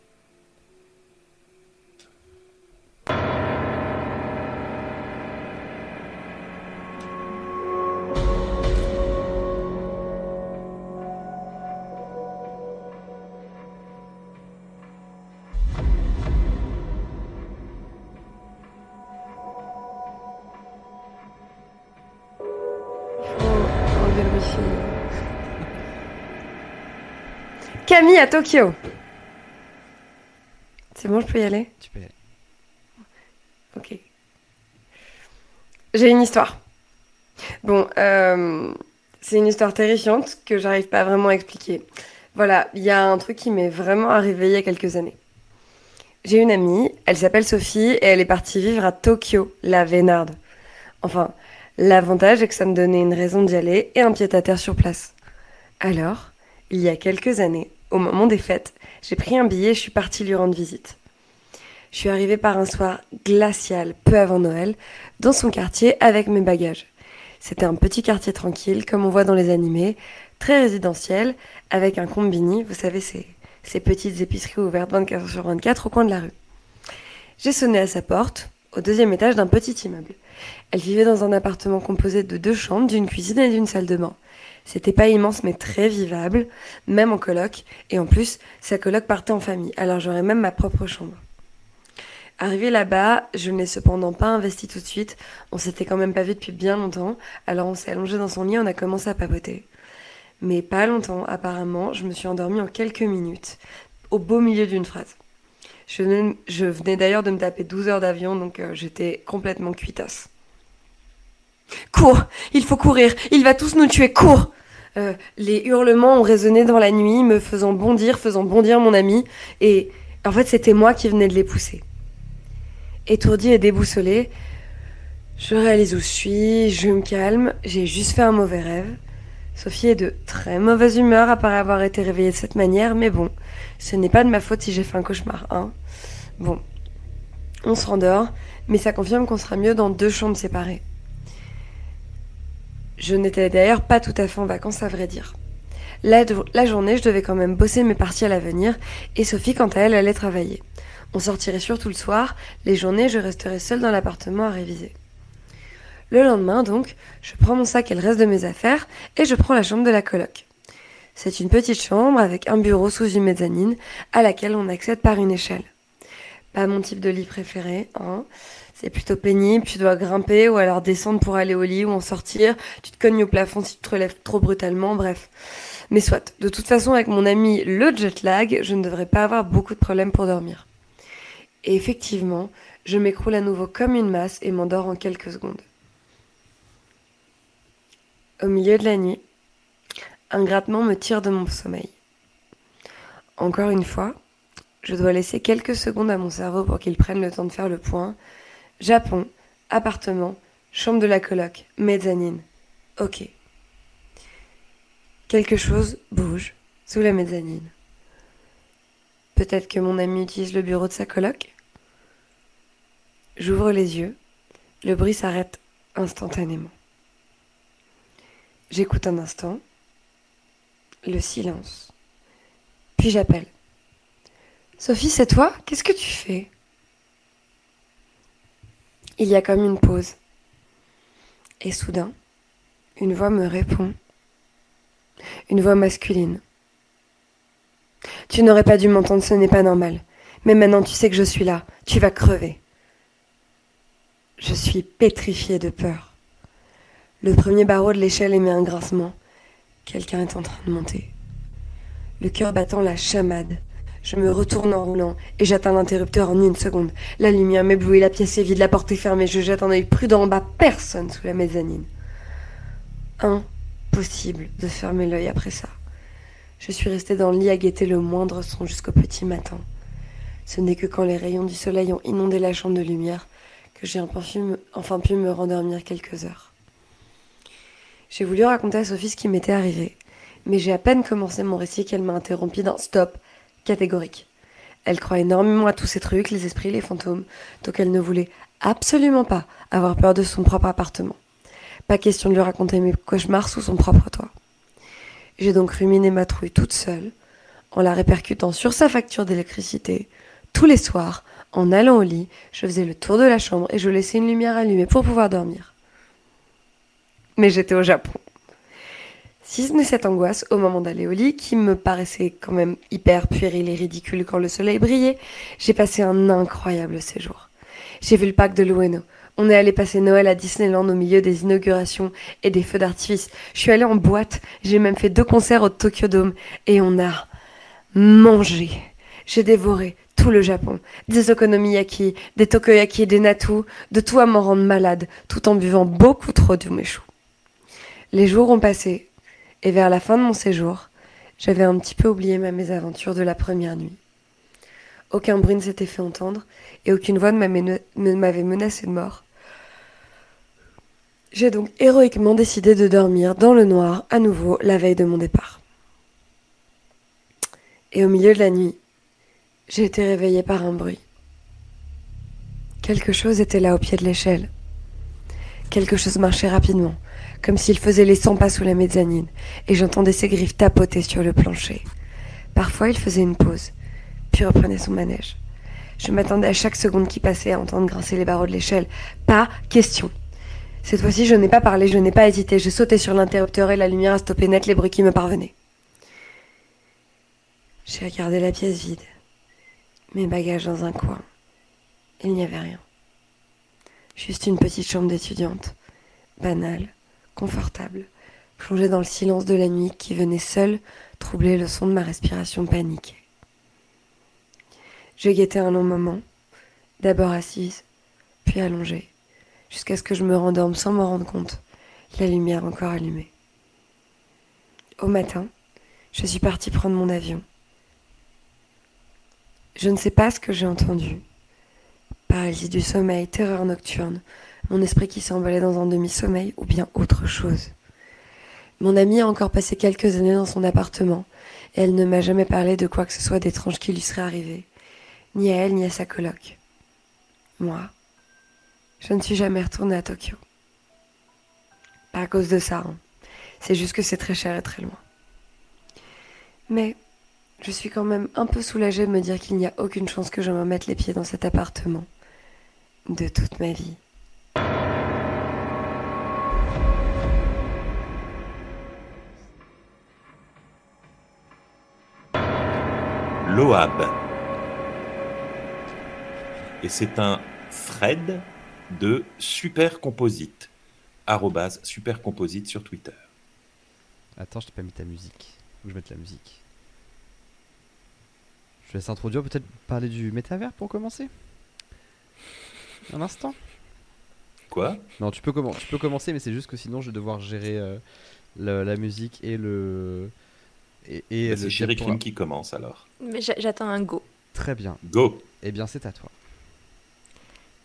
À Tokyo. C'est bon, je peux y aller? Tu peux y aller. Ok. J'ai une histoire. Bon, euh, c'est une histoire terrifiante que j'arrive pas vraiment à expliquer. Voilà, il y a un truc qui m'est vraiment arrivé il y a quelques années. J'ai une amie, elle s'appelle Sophie et elle est partie vivre à Tokyo, la Vénarde. Enfin, l'avantage est que ça me donnait une raison d'y aller et un pied-à-terre sur place. Alors, il y a quelques années, au moment des fêtes, j'ai pris un billet et je suis partie lui rendre visite. Je suis arrivée par un soir glacial, peu avant Noël, dans son quartier avec mes bagages. C'était un petit quartier tranquille, comme on voit dans les animés, très résidentiel, avec un combini, vous savez, ces, petites épiceries ouvertes 24 heures sur 24 au coin de la rue. J'ai sonné à sa porte, au deuxième étage d'un petit immeuble. Elle vivait dans un appartement composé de deux chambres, d'une cuisine et d'une salle de bain. C'était pas immense mais très vivable, même en coloc, et en plus, sa coloc partait en famille, alors j'aurais même ma propre chambre. Arrivé là-bas, je n'ai cependant pas investi tout de suite. On s'était quand même pas vu depuis bien longtemps, alors on s'est allongé dans son lit on a commencé à papoter. Mais pas longtemps, apparemment, je me suis endormie en quelques minutes, au beau milieu d'une phrase. Je venais, je venais d'ailleurs de me taper 12 heures d'avion, donc euh, j'étais complètement cuitasse. Cours Il faut courir Il va tous nous tuer Cours Euh, Les hurlements ont résonné dans la nuit, me faisant bondir, faisant bondir mon ami, et en fait c'était moi qui venais de les pousser. Étourdie et déboussolée, je réalise où je suis, je me calme, j'ai juste fait un mauvais rêve. Sophie est de très mauvaise humeur après avoir été réveillée de cette manière, mais bon, ce n'est pas de ma faute si j'ai fait un cauchemar, hein. Bon, on se rendort, mais ça confirme qu'on sera mieux dans deux chambres séparées. Je n'étais d'ailleurs pas tout à fait en vacances, à vrai dire. La, journée, je devais quand même bosser mes parties à l'avenir, et Sophie, quant à elle, allait travailler. On sortirait surtout le soir, les journées, je resterais seule dans l'appartement à réviser. Le lendemain, donc, je prends mon sac et le reste de mes affaires, et je prends la chambre de la coloc. C'est une petite chambre avec un bureau sous une mezzanine, à laquelle on accède par une échelle. Pas mon type de lit préféré, hein. C'est plutôt pénible, tu dois grimper ou alors descendre pour aller au lit ou en sortir, tu te cognes au plafond si tu te relèves trop brutalement, bref. Mais soit, de toute façon avec mon ami le jet lag, je ne devrais pas avoir beaucoup de problèmes pour dormir. Et effectivement, je m'écroule à nouveau comme une masse et m'endors en quelques secondes. Au milieu de la nuit, un grattement me tire de mon sommeil. Encore une fois, je dois laisser quelques secondes à mon cerveau pour qu'il prenne le temps de faire le point. Japon, appartement, chambre de la coloc, mezzanine. Ok. Quelque chose bouge sous la mezzanine. Peut-être que mon ami utilise le bureau de sa coloc? J'ouvre les yeux. Le bruit s'arrête instantanément. J'écoute un instant. Le silence. Puis j'appelle. Sophie, c'est toi? Qu'est-ce que tu fais? Il y a comme une pause. Et soudain, une voix me répond. Une voix masculine. Tu n'aurais pas dû m'entendre, ce n'est pas normal. Mais maintenant tu sais que je suis là. Tu vas crever. Je suis pétrifiée de peur. Le premier barreau de l'échelle émet un grincement. Quelqu'un est en train de monter. Le cœur battant la chamade. Je me retourne en roulant et j'atteins l'interrupteur en une seconde. La lumière m'éblouit, la pièce est vide, la porte est fermée. Je jette un œil prudent en bas, personne sous la mezzanine. Impossible de fermer l'œil après ça. Je suis restée dans le lit à guetter le moindre son jusqu'au petit matin. Ce n'est que quand les rayons du soleil ont inondé la chambre de lumière que j'ai enfin pu me rendormir quelques heures. J'ai voulu raconter à Sophie ce qui m'était arrivé, mais j'ai à peine commencé mon récit qu'elle m'a interrompu d'un stop catégorique. Elle croit énormément à tous ces trucs, les esprits, les fantômes, donc elle ne voulait absolument pas avoir peur de son propre appartement. Pas question de lui raconter mes cauchemars sous son propre toit. J'ai donc ruminé ma trouille toute seule, en la répercutant sur sa facture d'électricité. Tous les soirs, en allant au lit, je faisais le tour de la chambre et je laissais une lumière allumée pour pouvoir dormir. Mais j'étais au Japon. Si ce n'est cette angoisse au moment d'aller au lit, qui me paraissait quand même hyper puérile et ridicule quand le soleil brillait, j'ai passé un incroyable séjour. J'ai vu le parc de l'Ueno, on est allé passer Noël à Disneyland au milieu des inaugurations et des feux d'artifice. Je suis allée en boîte, j'ai même fait deux concerts au Tokyo Dome et on a mangé. J'ai dévoré tout le Japon, des okonomiyaki, des tokoyaki des natu, de tout à m'en rendre malade, tout en buvant beaucoup trop de chou. Les jours ont passé, et vers la fin de mon séjour, j'avais un petit peu oublié ma mésaventure de la première nuit. Aucun bruit ne s'était fait entendre, et aucune voix ne m'avait menacé de mort. J'ai donc héroïquement décidé de dormir dans le noir à nouveau la veille de mon départ. Et au milieu de la nuit, j'ai été réveillée par un bruit. Quelque chose était là au pied de l'échelle. Quelque chose marchait rapidement, comme s'il faisait les cent pas sous la mezzanine, et j'entendais ses griffes tapoter sur le plancher. Parfois, il faisait une pause, puis reprenait son manège. Je m'attendais à chaque seconde qui passait à entendre grincer les barreaux de l'échelle. Pas question. Cette fois-ci, je n'ai pas parlé, je n'ai pas hésité. Je sautais sur l'interrupteur et la lumière a stoppé net les bruits qui me parvenaient. J'ai regardé la pièce vide. Mes bagages dans un coin. Il n'y avait rien. Juste une petite chambre d'étudiante. Banale, confortable, plongée dans le silence de la nuit qui venait seul troubler le son de ma respiration paniquée. Je guettais un long moment, d'abord assise, puis allongée jusqu'à ce que je me rendorme sans m'en rendre compte, la lumière encore allumée. Au matin, je suis partie prendre mon avion. Je ne sais pas ce que j'ai entendu. Paralysie du sommeil, terreur nocturne, mon esprit qui s'emballait dans un demi-sommeil ou bien autre chose. Mon amie a encore passé quelques années dans son appartement et elle ne m'a jamais parlé de quoi que ce soit d'étrange qui lui serait arrivé, ni à elle ni à sa coloc. Moi, je ne suis jamais retournée à Tokyo. Pas à cause de ça. Hein. C'est juste que c'est très cher et très loin. Mais je suis quand même un peu soulagée de me dire qu'il n'y a aucune chance que je me mette les pieds dans cet appartement de toute ma vie. Loab. Et c'est un Fred de Super Composite. Super Composite sur Twitter. Attends, je t'ai pas mis ta musique. Faut que je mette la musique. Je vais laisse introduire, peut-être parler du métavers pour commencer? Un instant Quoi? Non, tu peux, tu peux commencer, mais c'est juste que sinon je vais devoir gérer euh, la musique et le. Et, et bah, c'est qui commence alors. Mais j'attends un go. Très bien. Go Eh bien, c'est à toi.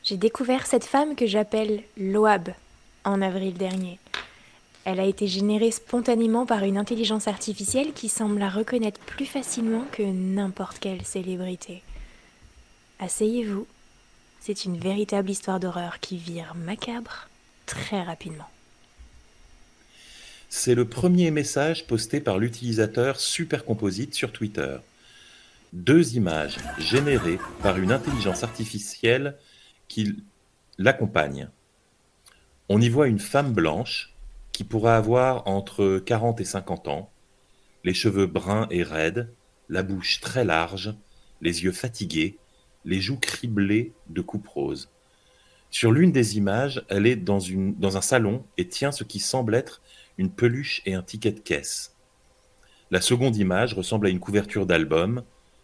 J'ai découvert cette femme que j'appelle Loab en avril dernier. Elle a été générée spontanément par une intelligence artificielle qui semble la reconnaître plus facilement que n'importe quelle célébrité. Asseyez-vous, c'est une véritable histoire d'horreur qui vire macabre très rapidement. C'est le premier message posté par l'utilisateur Supercomposite sur Twitter. Deux images générées par une intelligence artificielle qui l'accompagne. On y voit une femme blanche qui pourrait avoir entre 40 et 50 ans, les cheveux bruns et raides, la bouche très large, les yeux fatigués, les joues criblées de coupes roses. Sur l'une des images, elle est dans, dans un salon et tient ce qui semble être une peluche et un ticket de caisse. La seconde image ressemble à une couverture d'album.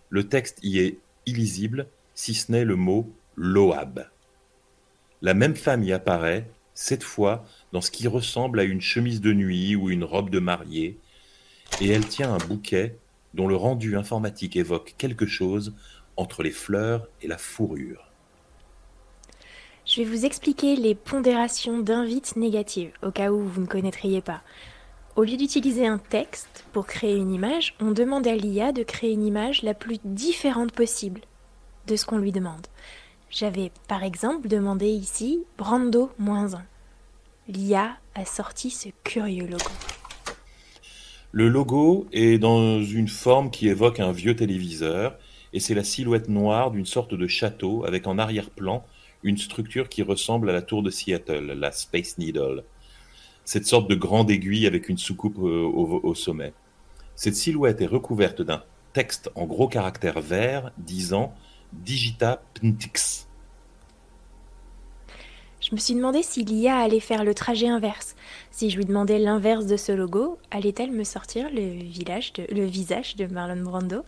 Le texte y est illisible, si ce n'est le mot Loab. La même femme y apparaît, cette fois dans ce qui ressemble à une chemise de nuit ou une robe de mariée, et elle tient un bouquet dont le rendu informatique évoque quelque chose entre les fleurs et la fourrure. Je vais vous expliquer les pondérations d'invite négatives, au cas où vous ne connaîtriez pas. Au lieu d'utiliser un texte pour créer une image, on demande à l'IA de créer une image la plus différente possible de ce qu'on lui demande. J'avais par exemple demandé ici Brando 1. L'IA a sorti ce curieux logo. Le logo est dans une forme qui évoque un vieux téléviseur et c'est la silhouette noire d'une sorte de château avec en arrière-plan une structure qui ressemble à la tour de Seattle, la Space Needle. Cette sorte de grande aiguille avec une soucoupe euh, au, au sommet. Cette silhouette est recouverte d'un texte en gros caractères verts disant Digita Pntix. Je me suis demandé si l'IA allait faire le trajet inverse. Si je lui demandais l'inverse de ce logo, allait-elle me sortir le, village le visage de Marlon Brando?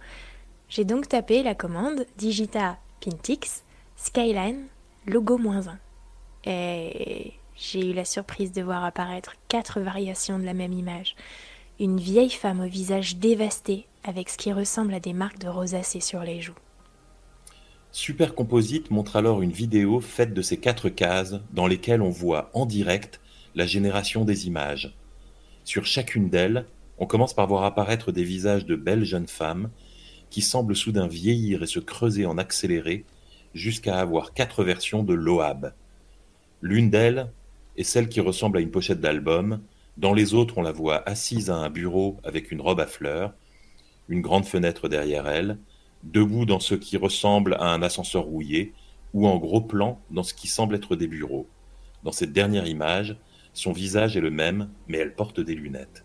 J'ai donc tapé la commande Digita Pintix Skyline logo moins 1. Et j'ai eu la surprise de voir apparaître quatre variations de la même image. Une vieille femme au visage dévasté avec ce qui ressemble à des marques de rosacée sur les joues. Supercomposite montre alors une vidéo faite de ces quatre cases dans lesquelles on voit en direct la génération des images. Sur chacune d'elles, on commence par voir apparaître des visages de belles jeunes femmes qui semblent soudain vieillir et se creuser en accéléré jusqu'à avoir quatre versions de Loab. L'une d'elles est celle qui ressemble à une pochette d'album, dans les autres on la voit assise à un bureau avec une robe à fleurs, une grande fenêtre derrière elle, debout dans ce qui ressemble à un ascenseur rouillé, ou en gros plan dans ce qui semble être des bureaux. Dans cette dernière image, son visage est le même, mais elle porte des lunettes.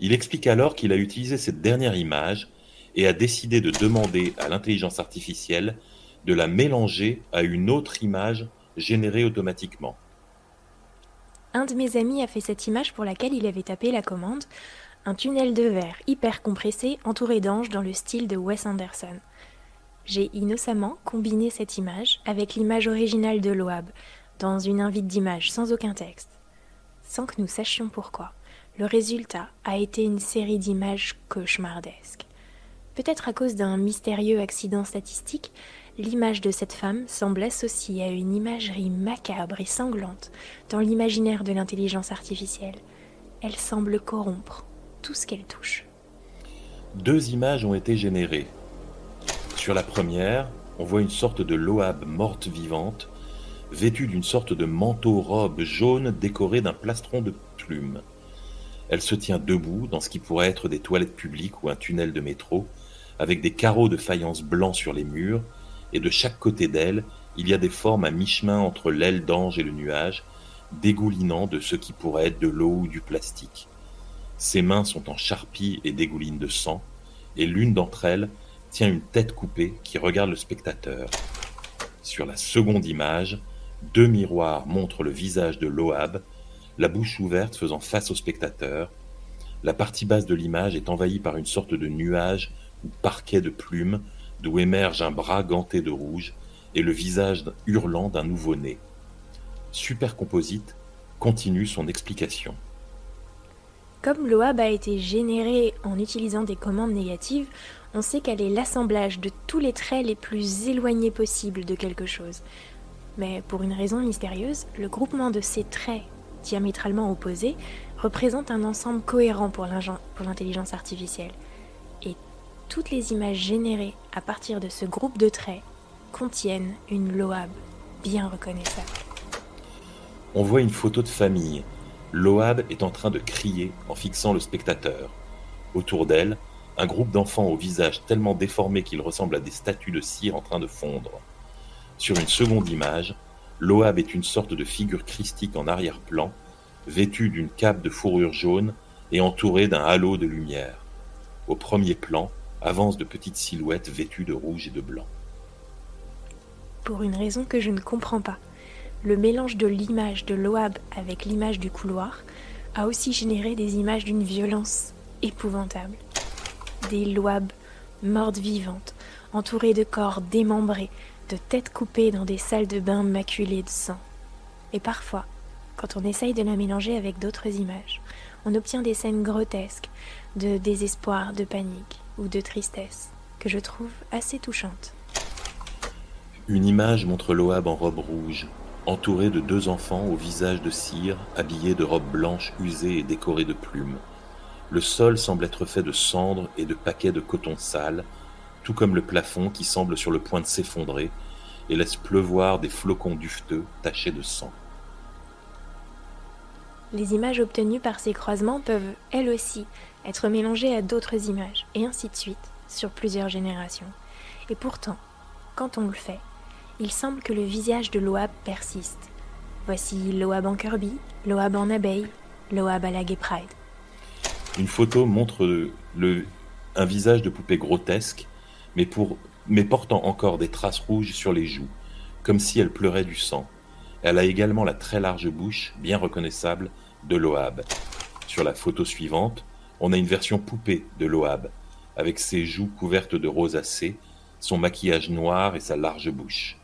Il explique alors qu'il a utilisé cette dernière image et a décidé de demander à l'intelligence artificielle de la mélanger à une autre image générée automatiquement. Un de mes amis a fait cette image pour laquelle il avait tapé la commande un tunnel de verre hyper compressé entouré d'anges dans le style de Wes Anderson. J'ai innocemment combiné cette image avec l'image originale de Loab dans une invite d'image sans aucun texte. Sans que nous sachions pourquoi, le résultat a été une série d'images cauchemardesques. Peut-être à cause d'un mystérieux accident statistique, l'image de cette femme semble associée à une imagerie macabre et sanglante dans l'imaginaire de l'intelligence artificielle. Elle semble corrompre tout ce qu'elle touche. Deux images ont été générées. Sur la première, on voit une sorte de Loab morte vivante, vêtue d'une sorte de manteau-robe jaune décoré d'un plastron de plumes. Elle se tient debout dans ce qui pourrait être des toilettes publiques ou un tunnel de métro, avec des carreaux de faïence blanc sur les murs, et de chaque côté d'elle, il y a des formes à mi-chemin entre l'aile d'ange et le nuage, dégoulinant de ce qui pourrait être de l'eau ou du plastique. Ses mains sont en charpie et dégoulinent de sang, et l'une d'entre elles tient une tête coupée qui regarde le spectateur. Sur la seconde image, deux miroirs montrent le visage de Loab, la bouche ouverte faisant face au spectateur. La partie basse de l'image est envahie par une sorte de nuage ou parquet de plumes, d'où émerge un bras ganté de rouge et le visage hurlant d'un nouveau-né. Supercomposite continue son explication. Comme Loab a été générée en utilisant des commandes négatives, on sait qu'elle est l'assemblage de tous les traits les plus éloignés possibles de quelque chose. Mais pour une raison mystérieuse, le groupement de ces traits diamétralement opposés représente un ensemble cohérent pour l'intelligence artificielle. Toutes les images générées à partir de ce groupe de traits contiennent une Loab bien reconnaissable. On voit une photo de famille. Loab est en train de crier en fixant le spectateur. Autour d'elle, un groupe d'enfants au visage tellement déformé qu'ils ressemblent à des statues de cire en train de fondre. Sur une seconde image, Loab est une sorte de figure christique en arrière-plan, vêtue d'une cape de fourrure jaune et entourée d'un halo de lumière. Au premier plan avancent de petites silhouettes vêtues de rouge et de blanc. Pour une raison que je ne comprends pas, le mélange de l'image de Loab avec l'image du couloir a aussi généré des images d'une violence épouvantable. des loabes mortes vivantes, entourées de corps démembrés, de têtes coupées dans des salles de bain maculées de sang. Et parfois, quand on essaye de la mélanger avec d'autres images, on obtient des scènes grotesques de désespoir, de panique ou de tristesse que je trouve assez touchantes. Une image montre Loab en robe rouge, entouré de deux enfants au visage de cire, habillés de robes blanches usées et décorées de plumes. Le sol semble être fait de cendres et de paquets de coton sale, tout comme le plafond qui semble sur le point de s'effondrer et laisse pleuvoir des flocons dufteux tachés de sang. Les images obtenues par ces croisements peuvent, elles aussi, être mélangées à d'autres images, et ainsi de suite, sur plusieurs générations. Et pourtant, quand on le fait, il semble que le visage de Loab persiste. Voici Loab en Kirby, Loab en abeille, Loab à la Gay Pride. Une photo montre le, un visage de poupée grotesque, mais, pour, mais portant encore des traces rouges sur les joues, comme si elle pleurait du sang. Elle a également la très large bouche, bien reconnaissable, de Loab. Sur la photo suivante, on a une version poupée de Loab, avec ses joues couvertes de rosacée, son maquillage noir et sa large bouche.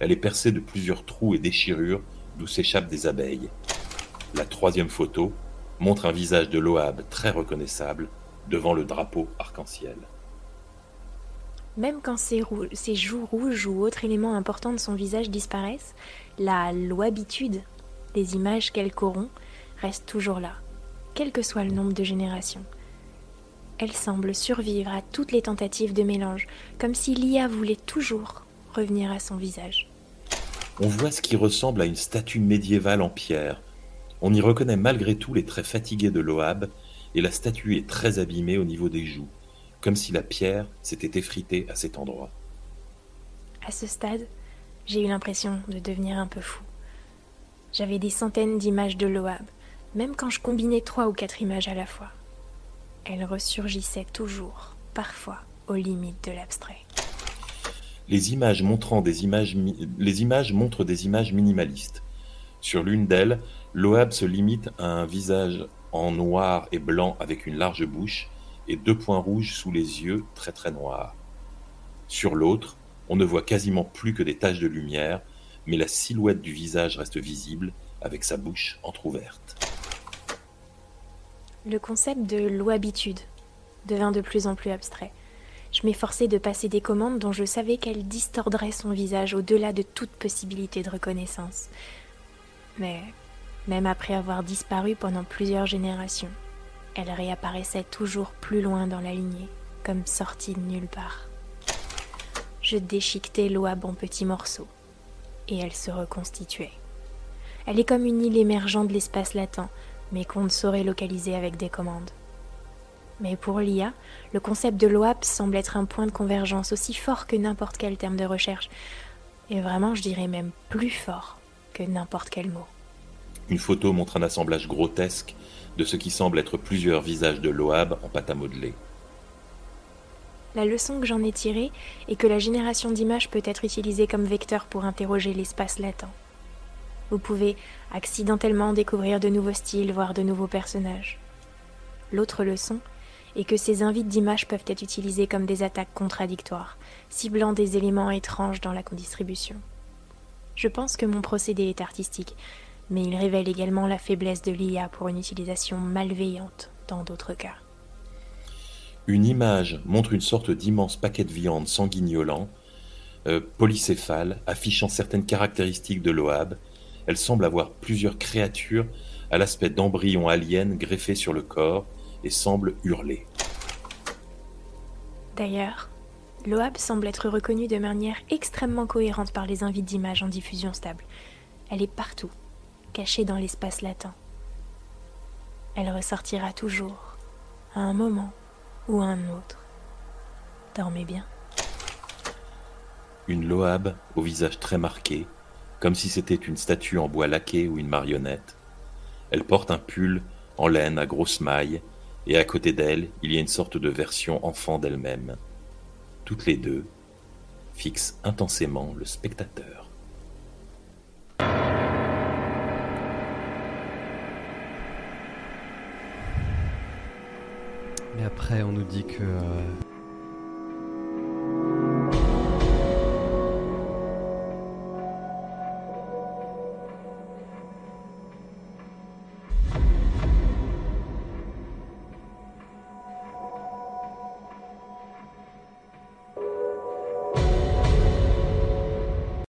Elle est percée de plusieurs trous et déchirures d'où s'échappent des abeilles. La troisième photo montre un visage de Loab très reconnaissable devant le drapeau arc-en-ciel. Même quand ses, ses, joues rouges ou autres éléments importants de son visage disparaissent, la loabitude des images qu'elle corrompt reste toujours là, quel que soit le nombre de générations. Elle semble survivre à toutes les tentatives de mélange, comme si l'IA voulait toujours revenir à son visage. On voit ce qui ressemble à une statue médiévale en pierre. On y reconnaît malgré tout les traits fatigués de Loab, et la statue est très abîmée au niveau des joues, comme si la pierre s'était effritée à cet endroit. À ce stade, j'ai eu l'impression de devenir un peu fou. J'avais des centaines d'images de Loab, même quand je combinais trois ou quatre images à la fois. Elles ressurgissaient toujours, parfois, aux limites de l'abstrait. Les images, les images montrent des images minimalistes. Sur l'une d'elles, Loab se limite à un visage en noir et blanc avec une large bouche et deux points rouges sous les yeux très très noirs. Sur l'autre, on ne voit quasiment plus que des taches de lumière, mais la silhouette du visage reste visible avec sa bouche entr'ouverte. Le concept de l'habitude devint de plus en plus abstrait. Je m'efforçais de passer des commandes dont je savais qu'elles distordraient son visage au-delà de toute possibilité de reconnaissance. Mais même après avoir disparu pendant plusieurs générations, elle réapparaissait toujours plus loin dans la lignée, comme sortie de nulle part. Je déchiquetais l'oab en petits morceaux, et elle se reconstituait. Elle est comme une île émergente de l'espace latent, mais qu'on ne saurait localiser avec des commandes. Mais pour l'IA, le concept de l'OAP semble être un point de convergence aussi fort que n'importe quel terme de recherche, et vraiment je dirais même plus fort que n'importe quel mot. Une photo montre un assemblage grotesque de ce qui semble être plusieurs visages de Loab en pâte à modeler. La leçon que j'en ai tirée est que la génération d'images peut être utilisée comme vecteur pour interroger l'espace latent. Vous pouvez accidentellement découvrir de nouveaux styles, voire de nouveaux personnages. L'autre leçon est que ces invites d'images peuvent être utilisés comme des attaques contradictoires, ciblant des éléments étranges dans la distribution. Je pense que mon procédé est artistique, mais il révèle également la faiblesse de l'IA pour une utilisation malveillante dans d'autres cas. Une image montre une sorte d'immense paquet de viande sanguignolant, euh, polycéphale, affichant certaines caractéristiques de l'OAB elle semble avoir plusieurs créatures à l'aspect d'embryons aliens greffés sur le corps et semble hurler. D'ailleurs, l'OAB semble être reconnue de manière extrêmement cohérente par les invites d'images en diffusion stable. Elle est partout, cachée dans l'espace latent. Elle ressortira toujours, à un moment ou à un autre. Dormez bien. Une Loab au visage très marqué, comme si c'était une statue en bois laqué ou une marionnette. Elle porte un pull en laine à grosses mailles, et à côté d'elle, il y a une sorte de version enfant d'elle-même. Toutes les deux fixent intensément le spectateur. Et après, on nous dit que euh,